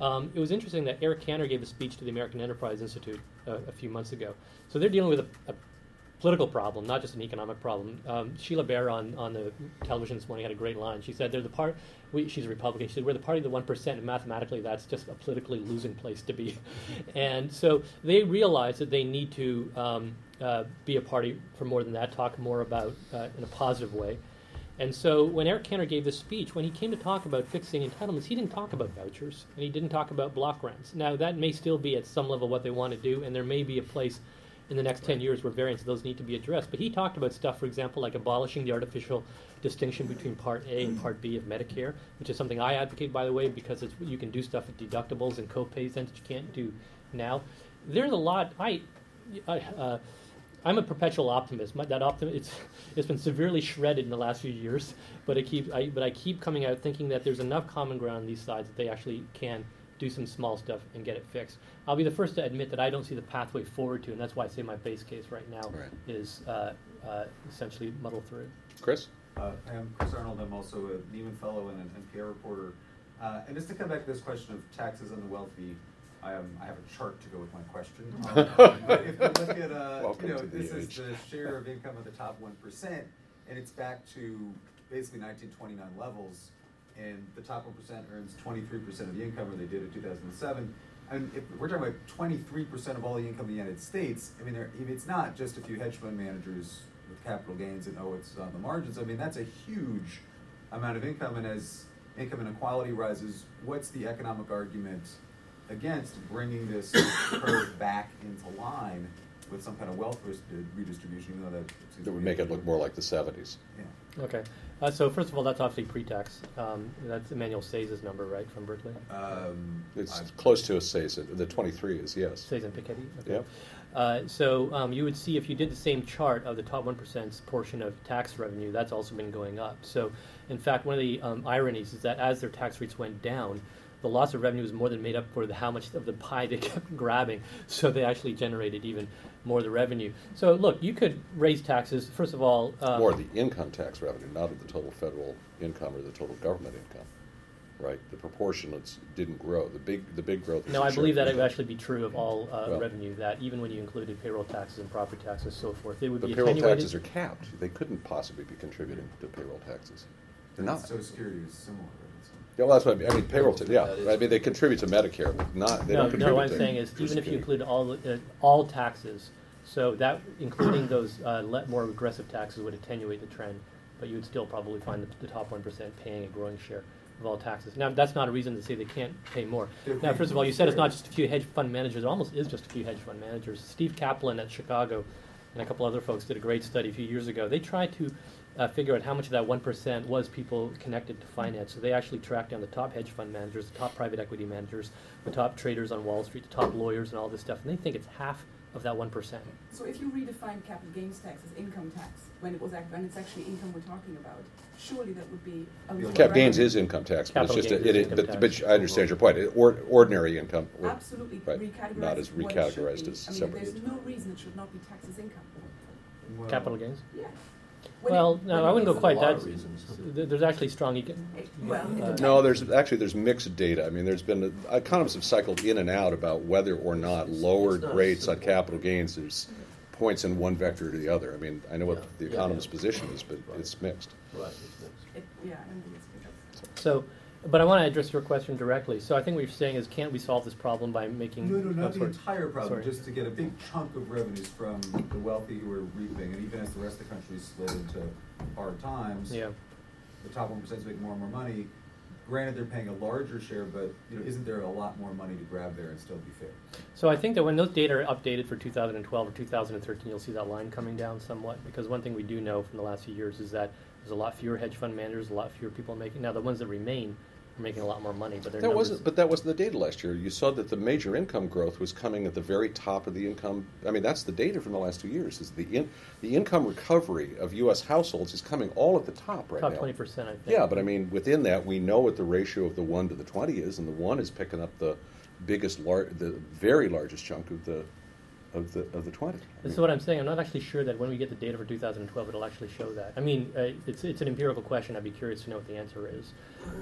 Um, it was interesting that Eric Cantor gave a speech to the American Enterprise Institute uh, a few months ago. So they're dealing with a, a political problem, not just an economic problem. Um, Sheila Bair on, on the television this morning had a great line. She said, "They're the part. We, she's a Republican. She said we're the party of the one percent, and mathematically, that's just a politically losing place to be." and so they realize that they need to um, uh, be a party for more than that. Talk more about uh, in a positive way. And so when Eric Cantor gave this speech, when he came to talk about fixing entitlements, he didn't talk about vouchers and he didn't talk about block grants. Now, that may still be at some level what they want to do, and there may be a place in the next 10 years where variants of those need to be addressed. But he talked about stuff, for example, like abolishing the artificial distinction between Part A and Part B of Medicare, which is something I advocate, by the way, because it's, you can do stuff with deductibles and copays then that you can't do now. There's a lot. I, I uh, I'm a perpetual optimist. My, that optim- it's it's been severely shredded in the last few years, but I keep I, but I keep coming out thinking that there's enough common ground on these sides that they actually can do some small stuff and get it fixed. I'll be the first to admit that I don't see the pathway forward to, and that's why I say my base case right now Right. is uh, uh, essentially muddle through. Chris? Uh, I'm Chris Arnold. I'm also a Nieman Fellow and an NPR reporter. Uh, and just to come back to this question of taxes on the wealthy, I, um, I have a chart to go with my question. Um, but if you look at, uh, you know, to the this is the share of income of the top one percent, and it's back to basically 1929 levels. And the top one percent earns 23 percent of the income, or they did in 2007. And if we're talking about 23 percent of all the income in the United States, I mean, there, it's not just a few hedge fund managers with capital gains and oh, it's on the margins. I mean, that's a huge amount of income, and as income inequality rises, what's the economic argument against bringing this curve back into line with some kind of wealth redistribution? You know that That would make it look more like the 70s. Yeah. Okay. Uh, so first of all, that's obviously pre-tax. Um, that's Emmanuel Saez' number, right, from Berkeley. Um, It's I'm- close to a say, the 23 is, yes. Sayes and Piketty. Okay. Yep. Uh, so um, you would see if you did the same chart of the top one percent's portion of tax revenue, that's also been going up. So, in fact, one of the um, ironies is that as their tax rates went down, the loss of revenue was more than made up for the how much of the pie they kept grabbing. So they actually generated even more of the revenue. So look, you could raise taxes. First of all, um, More of the income tax revenue, not of the total federal income or the total government income, right? The proportionates didn't grow. The big, the big growth. is No, I believe that it would actually be true of all uh, Well- revenue. That even when you included payroll taxes and property taxes, and so forth, they would The be payroll attenuated. taxes are capped. They couldn't possibly be contributing to payroll taxes. They're not. Social Security is similar. Right? So- Yeah, well, that's what I mean. I mean, payroll, ta- yeah. That is- I mean, they contribute to Medicare, but not, they no, don't contribute no. What I'm to saying is, even if you Security. include all uh, all taxes, so that including those uh, le- more aggressive taxes would attenuate the trend, but you would still probably find the, the top one percent paying a growing share of all taxes. Now, that's not a reason to say they can't pay more. They're Now, first of all, you said it's not just a few hedge fund managers. It almost is just a few hedge fund managers. Steve Kaplan at Chicago and a couple other folks did a great study a few years ago. They tried to uh, figure out how much of that 1% was people connected to finance. So they actually tracked down the top hedge fund managers, the top private equity managers, the top traders on Wall Street, the top lawyers, and all this stuff. And they think it's half of that 1%. So if you redefine capital gains tax as income tax, when it was act- when it's actually income we're talking about, surely that would be a lower Cap gains is income tax, but it's just, a- it, is it- but, tax. but I understand your point. It- or- Ordinary income. would- Absolutely Right, recategorized. not as what it should recategorized be. as I mean, separate there's no reason it should not be taxed as income. Well, Capital gains? Yeah. When Well, it- no, I wouldn't go quite that. of reasons. th- There's actually strong. Econ- Well, it uh, depends. No, there's actually there's mixed data. I mean, there's been economists have cycled in and out about whether or not lowered not rates on simple. capital gains there's points in one vector to the other. I mean, I know what Yeah, the yeah, economist's yeah. position is, but Right. it's mixed. Right, it's mixed. It, yeah, I don't think it's good. So, But I want to address your question directly. So I think what you're saying is, can't we solve this problem by making? No, no, not the entire problem, Sorry. just to get a big chunk of revenues from the wealthy who are reaping, and even as the rest of the country slid into hard times. Yeah. The top one percent is making more and more money. Granted, they're paying a larger share, but, you know, isn't there a lot more money to grab there and still be fair? So I think that when those data are updated for 2012 or 2013, you'll see that line coming down somewhat. Because one thing we do know from the last few years is that there's a lot fewer hedge fund managers, a lot fewer people making. Now the ones that remain making a lot more money, but their That numbers. wasn't, but that wasn't the data last year. You saw that the major income growth was coming at the very top of the income. I mean, that's the data from the last two years. Is the in, the income recovery of U.S. households is coming all at the top right top now. 20 percent, I think. Yeah, but I mean, within that, we know what the ratio of the one to the twenty is, and the one is picking up the biggest, lar- the very largest chunk of the of the of the twenty. I This is what I'm saying. I'm not actually sure that when we get the data for 2012, it'll actually show that. I mean, uh, it's, it's an empirical question. I'd be curious to know what the answer is.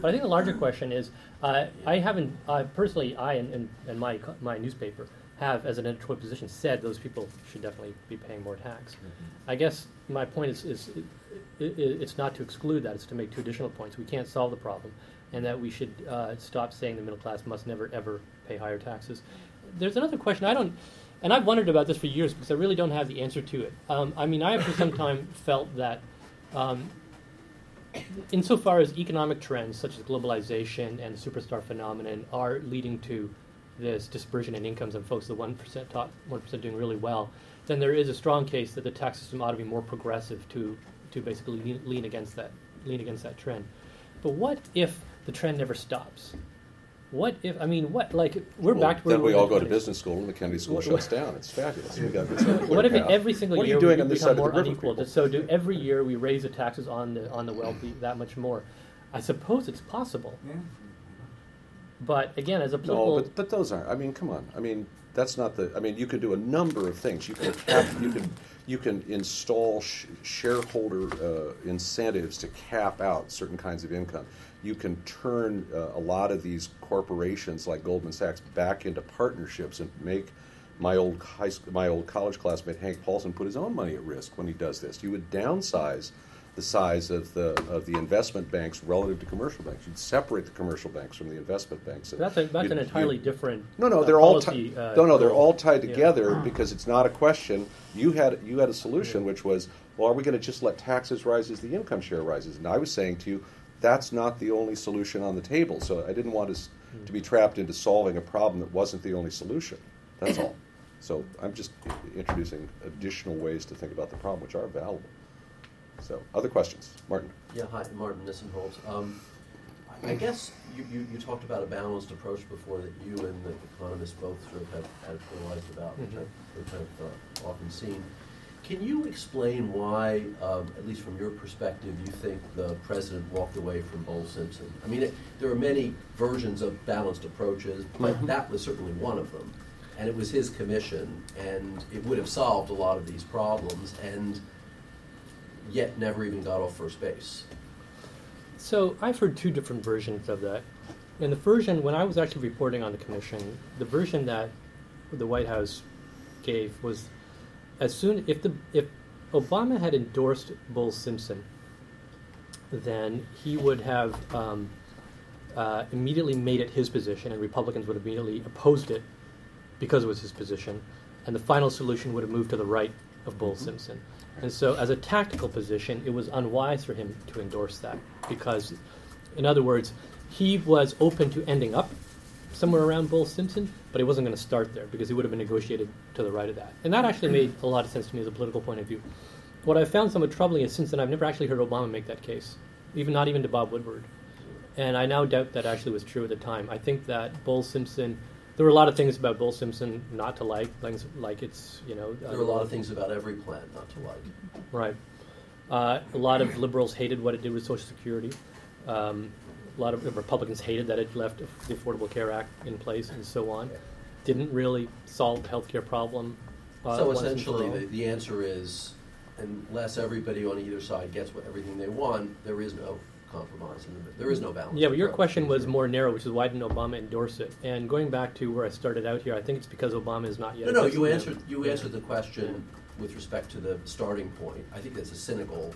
But I think the larger question is, uh, I haven't, uh, personally, I and, and, and my, my newspaper have, as an editorial position, said those people should definitely be paying more tax. I guess my point is, is i i it's not to exclude that, it's to make two additional points. We can't solve the problem, and that we should uh, stop saying the middle class must never, ever pay higher taxes. There's another question I don't, and I've wondered about this for years because I really don't have the answer to it. Um, I mean, I have for some time felt that, um, insofar as economic trends such as globalization and the superstar phenomenon are leading to this dispersion in incomes and folks, the one percent top one percent doing really well, then there is a strong case that the tax system ought to be more progressive to to basically lean, lean against that lean against that trend. But what if the trend never stops? What if I mean what like we're well, back to where then we all go to business school, and the Kennedy School What- shuts down. It's fabulous. We got this clear What if path. every single what year are you doing we on this become side more of the river, unequal? people? So do every year we raise the taxes on the on the wealthy that much more? I suppose it's possible, Yeah. but again, as a political, No, but, but those aren't. I mean, come on. I mean, that's not the. I mean, you can do a number of things. You can cap, you can you can install sh- shareholder uh, incentives to cap out certain kinds of income. You can turn uh, a lot of these corporations like Goldman Sachs back into partnerships and make. My old high school, my old college classmate Hank Paulson put his own money at risk when he does this. You would downsize the size of the of the investment banks relative to commercial banks. You'd separate the commercial banks from the investment banks. that's a, that's an entirely different. no, no, uh, they're all policy, ti- uh, no, no, they're all tied Yeah. together because it's not a question. You had you had a solution which was, well, are we going to just let taxes rise as the income share rises? And I was saying to you, that's not the only solution on the table. So I didn't want us to be trapped into solving a problem that wasn't the only solution. That's all. So I'm just introducing additional ways to think about the problem, which are valuable. So, other questions, Martin? Yeah, hi, Martin Nisenholtz. Um, I I guess you, you, you talked about a balanced approach before that you and the economists both sort of have editorialized about, which Mhm. I've kind of uh, often seen. Can you explain why, um, at least from your perspective, you think the president walked away from Bowles Simpson? I mean, it, there are many versions of balanced approaches, but Mhm. that was certainly one of them. And it was his commission, and it would have solved a lot of these problems, and yet never even got off first base. So I've heard two different versions of that. And the version, when I was actually reporting on the commission, the version that the White House gave was as soon if the if Obama had endorsed Bowles Simpson, then he would have um, uh, immediately made it his position, and Republicans would have immediately opposed it because it was his position, and the final solution would have moved to the right of Bowles Simpson. And so, as a tactical position, it was unwise for him to endorse that because, in other words, he was open to ending up somewhere around Bowles Simpson, but he wasn't going to start there because he would have been negotiated to the right of that. And that actually made a lot of sense to me as a political point of view. What I've found somewhat troubling is since then I've never actually heard Obama make that case, even not even to Bob Woodward. And I now doubt that actually was true at the time. I think that Bowles Simpson, there were a lot of things about Bowles Simpson not to like, things like it's, you know. There were a lot of things about every plan not to like. Right. Uh, a lot of liberals hated what it did with Social Security. Um, a lot of Republicans hated that it left the Affordable Care Act in place and so on. Didn't really solve the health care problem. Uh, so and essentially, the, the answer is unless everybody on either side gets what, everything they want, there is no compromise. In the, there is no balance. Yeah, but your question was more narrow, which is why didn't Obama endorse it? And going back to where I started out here, I think it's because Obama is not yet. No, no, you answered you answered the question with respect to the starting point. I think that's a cynical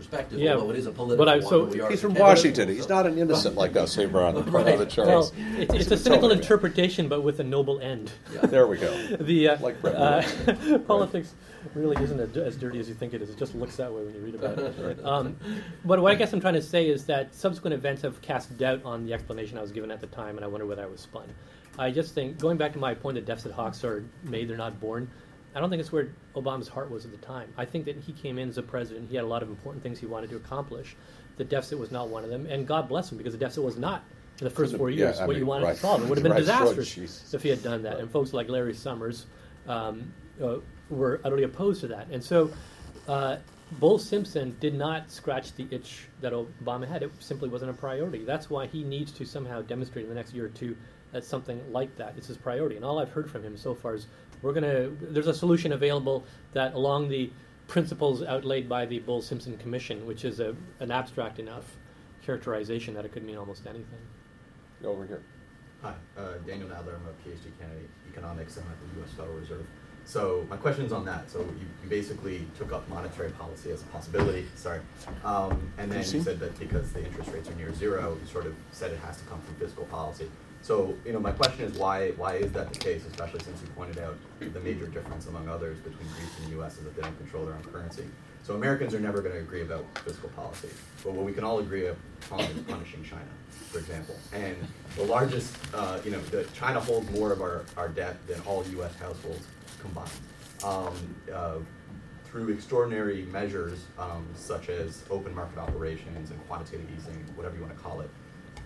perspective, Yeah, although it is a political but I- one. so- we are He's from Washington. so- He's not an innocent like us over on the part Right. of the Well, Charles. it's, it's a cynical interpretation, but with a noble end. Yeah. There we go. the uh, Like Brett uh, politics really isn't a, as dirty as you think it is. It just looks that way when you read about it. Um, but what I guess I'm trying to say is that subsequent events have cast doubt on the explanation I was given at the time, and I wonder whether I was spun. I just think, going back to my point that deficit hawks are made, they're not born. I don't think it's where Obama's heart was at the time. I think that he came in as a president, he had a lot of important things he wanted to accomplish. The deficit was not one of them, and God bless him because the deficit was not in the first four years yeah, what mean, you wanted right. to solve. It would have been Right, disastrous Jesus. if he had done that. And folks like Larry Summers um, uh, were utterly opposed to that. And so uh, Bowles Simpson did not scratch the itch that Obama had. It simply wasn't a priority. That's why he needs to somehow demonstrate in the next year or two that something like that is his priority. And all I've heard from him so far is we're going to, there's a solution available that along the principles outlaid by the Bowles Simpson Commission, which is a, an abstract enough characterization that it could mean almost anything. Over here. Hi, uh, Daniel Nadler. I'm a PhD candidate in economics. I'm at the U.S. Federal Reserve. So my question is on that. So you, you basically took up monetary policy as a possibility. Sorry, um, and then you said that because the interest rates are near zero, you sort of said it has to come from fiscal policy. So you know, my question is why why is that the case? Especially since you pointed out the major difference among others between Greece and the U.S. is that they don't control their own currency. So Americans are never going to agree about fiscal policy. But what we can all agree upon is punishing China, for example. And the largest, uh, you know, the, China holds more of our, our debt than all U.S. households combined. Um, uh, through extraordinary measures um, such as open market operations and quantitative easing, whatever you want to call it,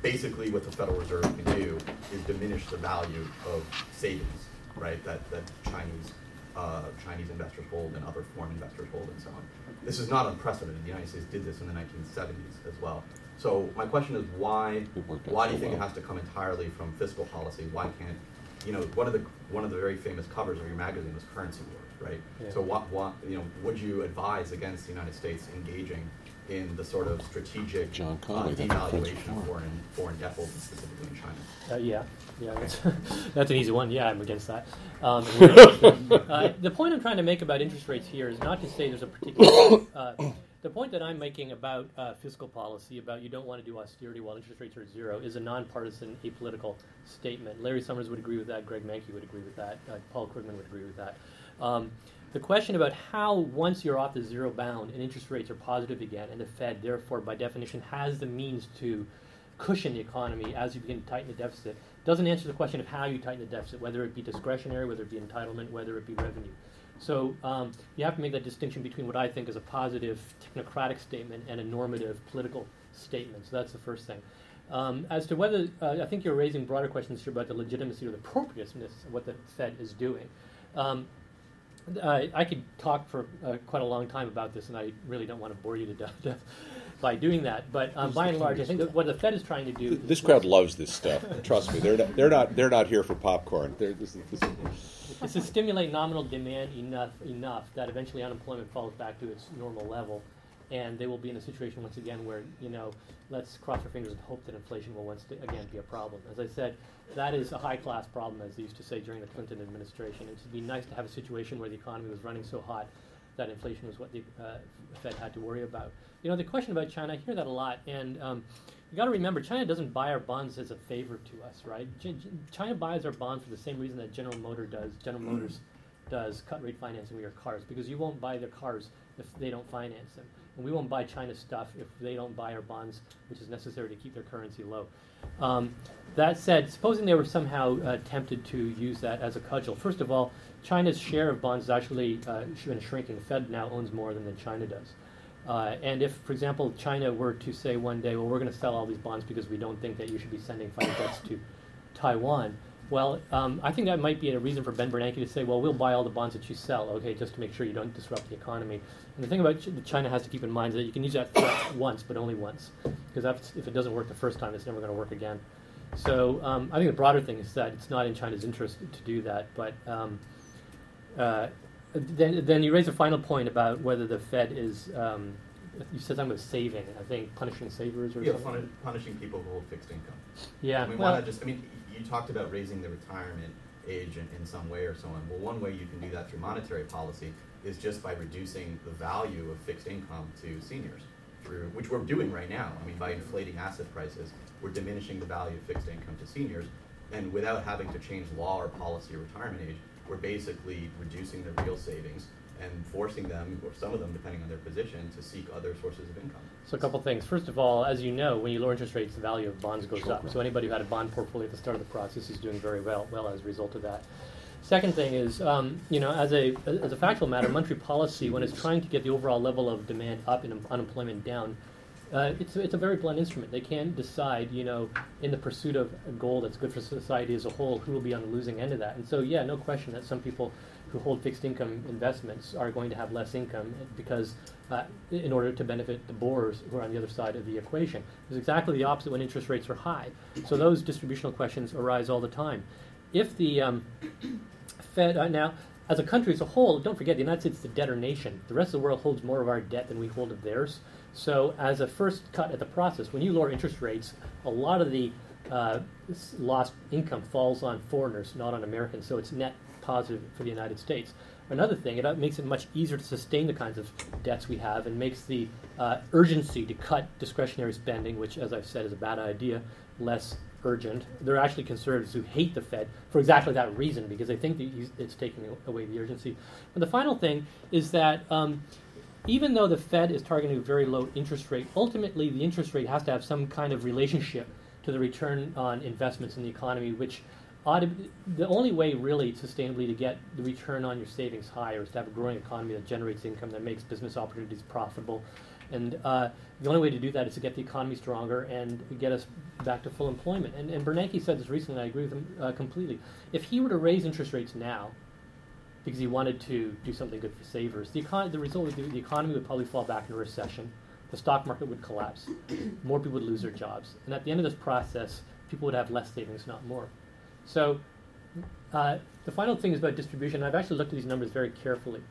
basically what the Federal Reserve can do is diminish the value of savings, right? That that Chinese uh, Chinese investors hold and other foreign investors hold and so on. This is not unprecedented. The United States did this in the 1970s as well. So my question is why It worked out why do you think it has to come entirely from fiscal policy? Why can't you know one of the one of the very famous covers of your magazine was currency wars, right? Yeah. So what what you know would you advise against the United States engaging in the sort of strategic John uh, Connally, the Prince of devaluation of Foreign. foreign foreign debt holdings, specifically in China? Uh, yeah, yeah, that's, that's an easy one. Yeah, I'm against that. Um, uh, the point I'm trying to make about interest rates here is not to say there's a particular. Uh, the point that I'm making about uh, fiscal policy, about you don't want to do austerity while interest rates are at zero, is a nonpartisan, apolitical statement. Larry Summers would agree with that. Greg Mankiw would agree with that. Uh, Paul Krugman would agree with that. Um, the question about how, once you're off the zero bound and interest rates are positive again, and the Fed, therefore, by definition, has the means to cushion the economy as you begin to tighten the deficit, doesn't answer the question of how you tighten the deficit, whether it be discretionary, whether it be entitlement, whether it be revenue. So um, you have to make that distinction between what I think is a positive technocratic statement and a normative political statement. So that's the first thing. Um, as to whether, uh, I think you're raising broader questions here about the legitimacy or the appropriateness of what the Fed is doing. Um, I, I could talk for uh, quite a long time about this, and I really don't want to bore you to death by doing that. But um, by and large, I think that what the Fed is trying to do. Th- This crowd loves this stuff. Trust me, they're not, they're not they're not here for popcorn. They're, this, is- this, is- is to stimulate nominal demand enough enough that eventually unemployment falls back to its normal level, and they will be in a situation once again where you know let's cross our fingers and hope that inflation will once again be a problem. As I said, that is a high class problem, as they used to say during the Clinton administration. It would be nice to have a situation where the economy was running so hot that inflation was what the uh, Fed had to worry about. You know, the question about China, I hear that a lot, and um, you got to remember, China doesn't buy our bonds as a favor to us, right? Ch- Ch- China buys our bonds for the same reason that General Motor does. General Motors does cut rate financing with your cars because you won't buy their cars if they don't finance them, and we won't buy China's stuff if they don't buy our bonds, which is necessary to keep their currency low. Um, that said, supposing they were somehow uh, tempted to use that as a cudgel, first of all, China's share of bonds has actually uh, been shrinking. The Fed now owns more than, than China does. Uh, and if, for example, China were to say one day, well, we're going to sell all these bonds because we don't think that you should be sending fighter jets to Taiwan, well, um, I think that might be a reason for Ben Bernanke to say, well, we'll buy all the bonds that you sell, okay, just to make sure you don't disrupt the economy. And the thing about Ch- China has to keep in mind is that you can use that threat once, but only once. Because if it doesn't work the first time, it's never going to work again. So um, I think the broader thing is that it's not in China's interest to do that. But um, uh, then, then you raise a final point about whether the Fed is, um, you said something about saving, I think punishing savers or Yeah, something. puni- punishing people who hold fixed income. Yeah, well- just? I mean, you talked about raising the retirement age in, in some way or so on. Well, one way you can do that through monetary policy is just by reducing the value of fixed income to seniors, through, which we're doing right now. I mean, by inflating asset prices, we're diminishing the value of fixed income to seniors. And without having to change law or policy or retirement age, we're basically reducing the real savings and forcing them, or some of them, depending on their position, to seek other sources of income. So a couple things. First of all, as you know, when you lower interest rates, the value of bonds goes Sure. up. So anybody who had a bond portfolio at the start of the process is doing very well, well as a result of that. Second thing is, um, you know, as a as a factual matter, monetary policy, when it's trying to get the overall level of demand up and un- unemployment down, uh, it's it's a very blunt instrument. They can't decide, you know, in the pursuit of a goal that's good for society as a whole, who will be on the losing end of that. And so, yeah, no question that some people who hold fixed income investments are going to have less income because uh, in order to benefit the borrowers who are on the other side of the equation. It's exactly the opposite when interest rates are high. So those distributional questions arise all the time. If the um, Fed uh, now, as a country as a whole, don't forget the United States is a debtor nation. The rest of the world holds more of our debt than we hold of theirs. So, as a first cut at the process, when you lower interest rates, a lot of the uh, lost income falls on foreigners, not on Americans. So it's net positive for the United States. Another thing, it makes it much easier to sustain the kinds of debts we have and makes the uh, urgency to cut discretionary spending, which, as I've said, is a bad idea, less urgent. There are actually conservatives who hate the Fed for exactly that reason because they think it's taking away the urgency. And the final thing is that um, even though the Fed is targeting a very low interest rate, ultimately the interest rate has to have some kind of relationship to the return on investments in the economy, which ought to the only way really sustainably to get the return on your savings higher is to have a growing economy that generates income, that makes business opportunities profitable. And uh, the only way to do that is to get the economy stronger and get us back to full employment. And, and Bernanke said this recently, and I agree with him uh, completely. If he were to raise interest rates now, because he wanted to do something good for savers, the, econ- the result would be the economy would probably fall back into recession, the stock market would collapse, more people would lose their jobs. And at the end of this process, people would have less savings, not more. So uh, the final thing is about distribution. I've actually looked at these numbers very carefully.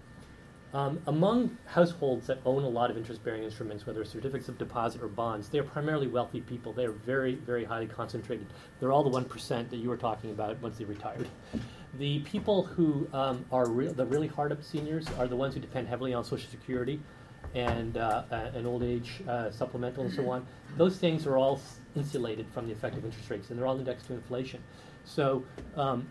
Um, among households that own a lot of interest-bearing instruments, whether certificates of deposit or bonds, they are primarily wealthy people. They are very, very highly concentrated. They're all the one percent that you were talking about once they retired. The people who um, are re- the really hard-up seniors are the ones who depend heavily on Social Security and uh, an old age uh, supplemental and so on. Those things are all insulated from the effect of interest rates, and they're all indexed to inflation. So um,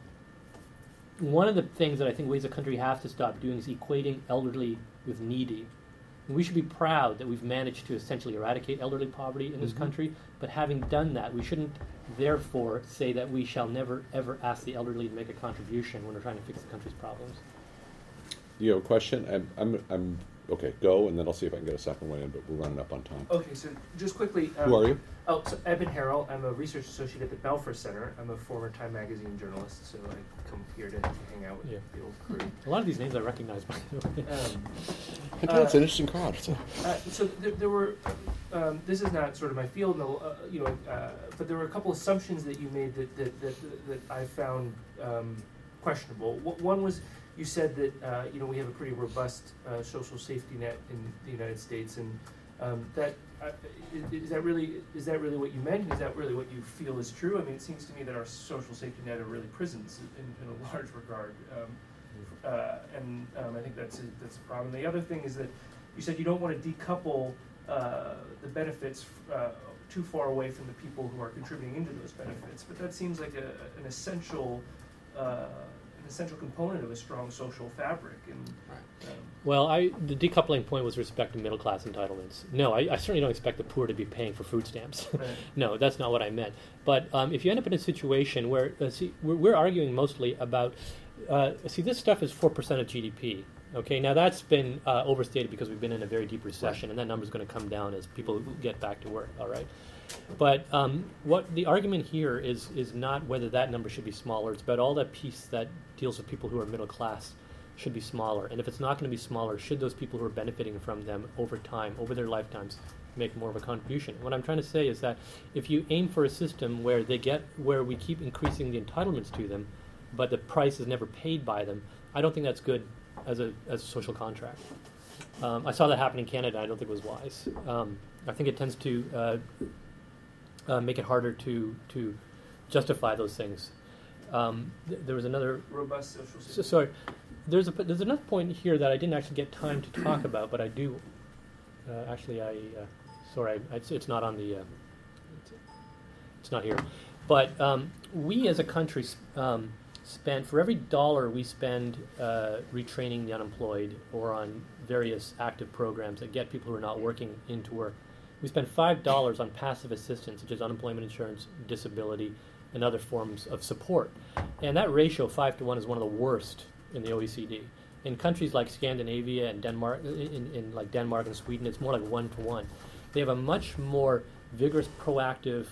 one of the things that I think we as a country have to stop doing is equating elderly with needy. And we should be proud that we've managed to essentially eradicate elderly poverty in this Mhm. country, but having done that, we shouldn't therefore say that we shall never ever ask the elderly to make a contribution when we're trying to fix the country's problems. You have a question? I'm, I'm, I'm, okay, go, and then I'll see if I can get a second one in, but we're running up on time. Okay, so just quickly. Um, Who are you? Oh, so Eben Harrell. I'm a research associate at the Belfer Center. I'm a former Time Magazine journalist, so I come here to hang out with Yeah. the old crew. A lot of these names I recognize, by the way. Um, I it's uh, an interesting crowd. It's a- Uh, so there, there were, um, this is not sort of my field, no, uh, you know, uh, but there were a couple assumptions that you made that that that, that I found um, questionable. Wh- One was you said that uh, you know we have a pretty robust uh, social safety net in the United States, and um, that uh, is that really is that really what you meant? Is that really what you feel is true? I mean, it seems to me that our social safety net are really prisons in, in a large regard. Um, uh, and um, I think that's a, that's a problem. The other thing is that you said you don't want to decouple uh, the benefits uh, too far away from the people who are contributing into those benefits, but that seems like a, an essential essential component of a strong social fabric. And um, Well, I, the decoupling point was respect to middle class entitlements. No, I, I certainly don't expect the poor to be paying for food stamps. Right. no, that's not what I meant. But um, if you end up in a situation where, uh, see, we're, we're arguing mostly about, uh, see, this stuff is 4% of GDP. Okay, now that's been uh, overstated because we've been in a very deep recession, and that number is going to come down as people get back to work, all right? But um, what the argument here is is not whether that number should be smaller. It's about all that piece that deals with people who are middle class should be smaller. And if it's not going to be smaller, should those people who are benefiting from them over time, over their lifetimes, make more of a contribution? What I'm trying to say is that if you aim for a system where they get where we keep increasing the entitlements to them, but the price is never paid by them, I don't think that's good as a as a social contract. Um, I saw that happen in Canada. I don't think it was wise. Um, I think it tends to uh, uh, make it harder to to justify those things. Um, th- there was another. robust social. So, sorry, there's a there's another point here that I didn't actually get time to talk about, but I do. Uh, actually, I uh, sorry, it's, it's not on the, uh, it's, it's not here. But um, we as a country um, spend, for every dollar we spend uh, retraining the unemployed or on various active programs that get people who are not working into work, we spend $5 on passive assistance, such as unemployment insurance, disability, and other forms of support. And that ratio, 5 to 1, is one of the worst in the OECD. In countries like Scandinavia and Denmark, in, in like Denmark and Sweden, it's more like 1 to 1. They have a much more vigorous, proactive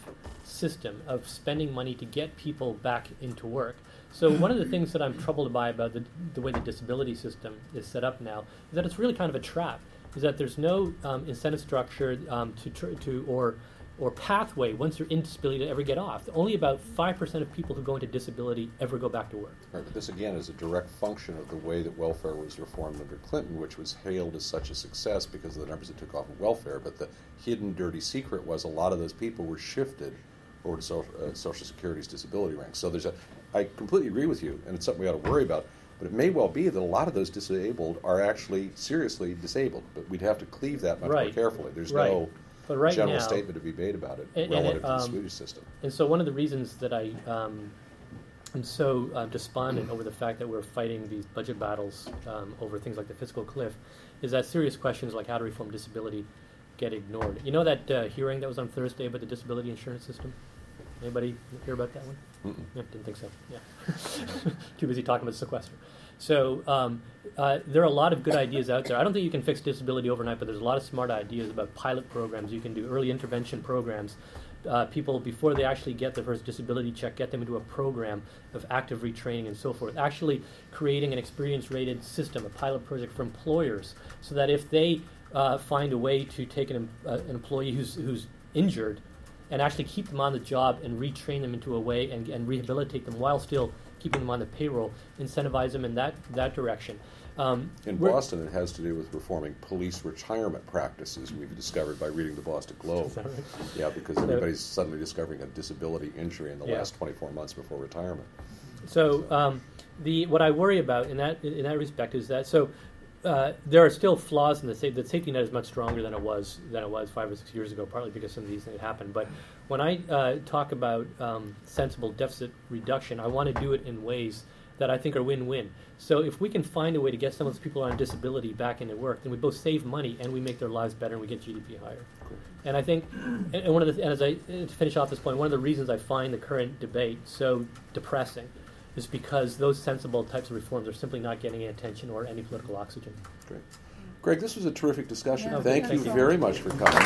system of spending money to get people back into work. So one of the things that I'm troubled by about the, the way the disability system is set up now is that it's really kind of a trap. Is that there's no um, incentive structure um, to, tr- to or or pathway once you're in disability to ever get off. Only about 5% of people who go into disability ever go back to work. Right, but this again is a direct function of the way that welfare was reformed under Clinton, which was hailed as such a success because of the numbers that took off of welfare. But the hidden dirty secret was a lot of those people were shifted over to social, uh, social Security's disability ranks. So there's a, I completely agree with you, and it's something we ought to worry about. But it may well be that a lot of those disabled are actually seriously disabled. But we'd have to cleave that much right. more carefully. There's right. no but right general now, statement to be made about it and, relative and, um, um, to the Swedish system. And so one of the reasons that I um, am so uh, despondent over the fact that we're fighting these budget battles um, over things like the fiscal cliff is that serious questions like how to reform disability get ignored. You know that uh, hearing that was on Thursday about the disability insurance system? Anybody hear about that one? Yeah, didn't think so. Yeah, too busy talking about sequester. So um, uh, there are a lot of good ideas out there. I don't think you can fix disability overnight, but there's a lot of smart ideas about pilot programs you can do, early intervention programs. Uh, people before they actually get their first disability check, get them into a program of active retraining and so forth. Actually, creating an experience-rated system, a pilot project for employers, so that if they uh, find a way to take an, uh, an employee who's who's injured and actually keep them on the job and retrain them into a way and, and rehabilitate them while still keeping them on the payroll, incentivize them in that, that direction. Um, in Boston, it has to do with reforming police retirement practices. We've discovered by reading the Boston Globe. Right? Yeah, because so, everybody's suddenly discovering a disability injury in the yeah. last 24 months before retirement. So, um, the what I worry about in that in that respect is that so uh, there are still flaws in the safety. The safety net is much stronger than it was than it was five or six years ago, partly because some of these things happened. But when I uh, talk about um, sensible deficit reduction, I want to do it in ways that I think are win-win. So if we can find a way to get some of those people on disability back into work, then we both save money and we make their lives better and we get GDP higher. Cool. And I think, and one of the, and as I to finish off this point, one of the reasons I find the current debate so depressing is because those sensible types of reforms are simply not getting any attention or any political oxygen. Great. Greg, this was a terrific discussion. Yeah, thank, thank you you. very much for coming.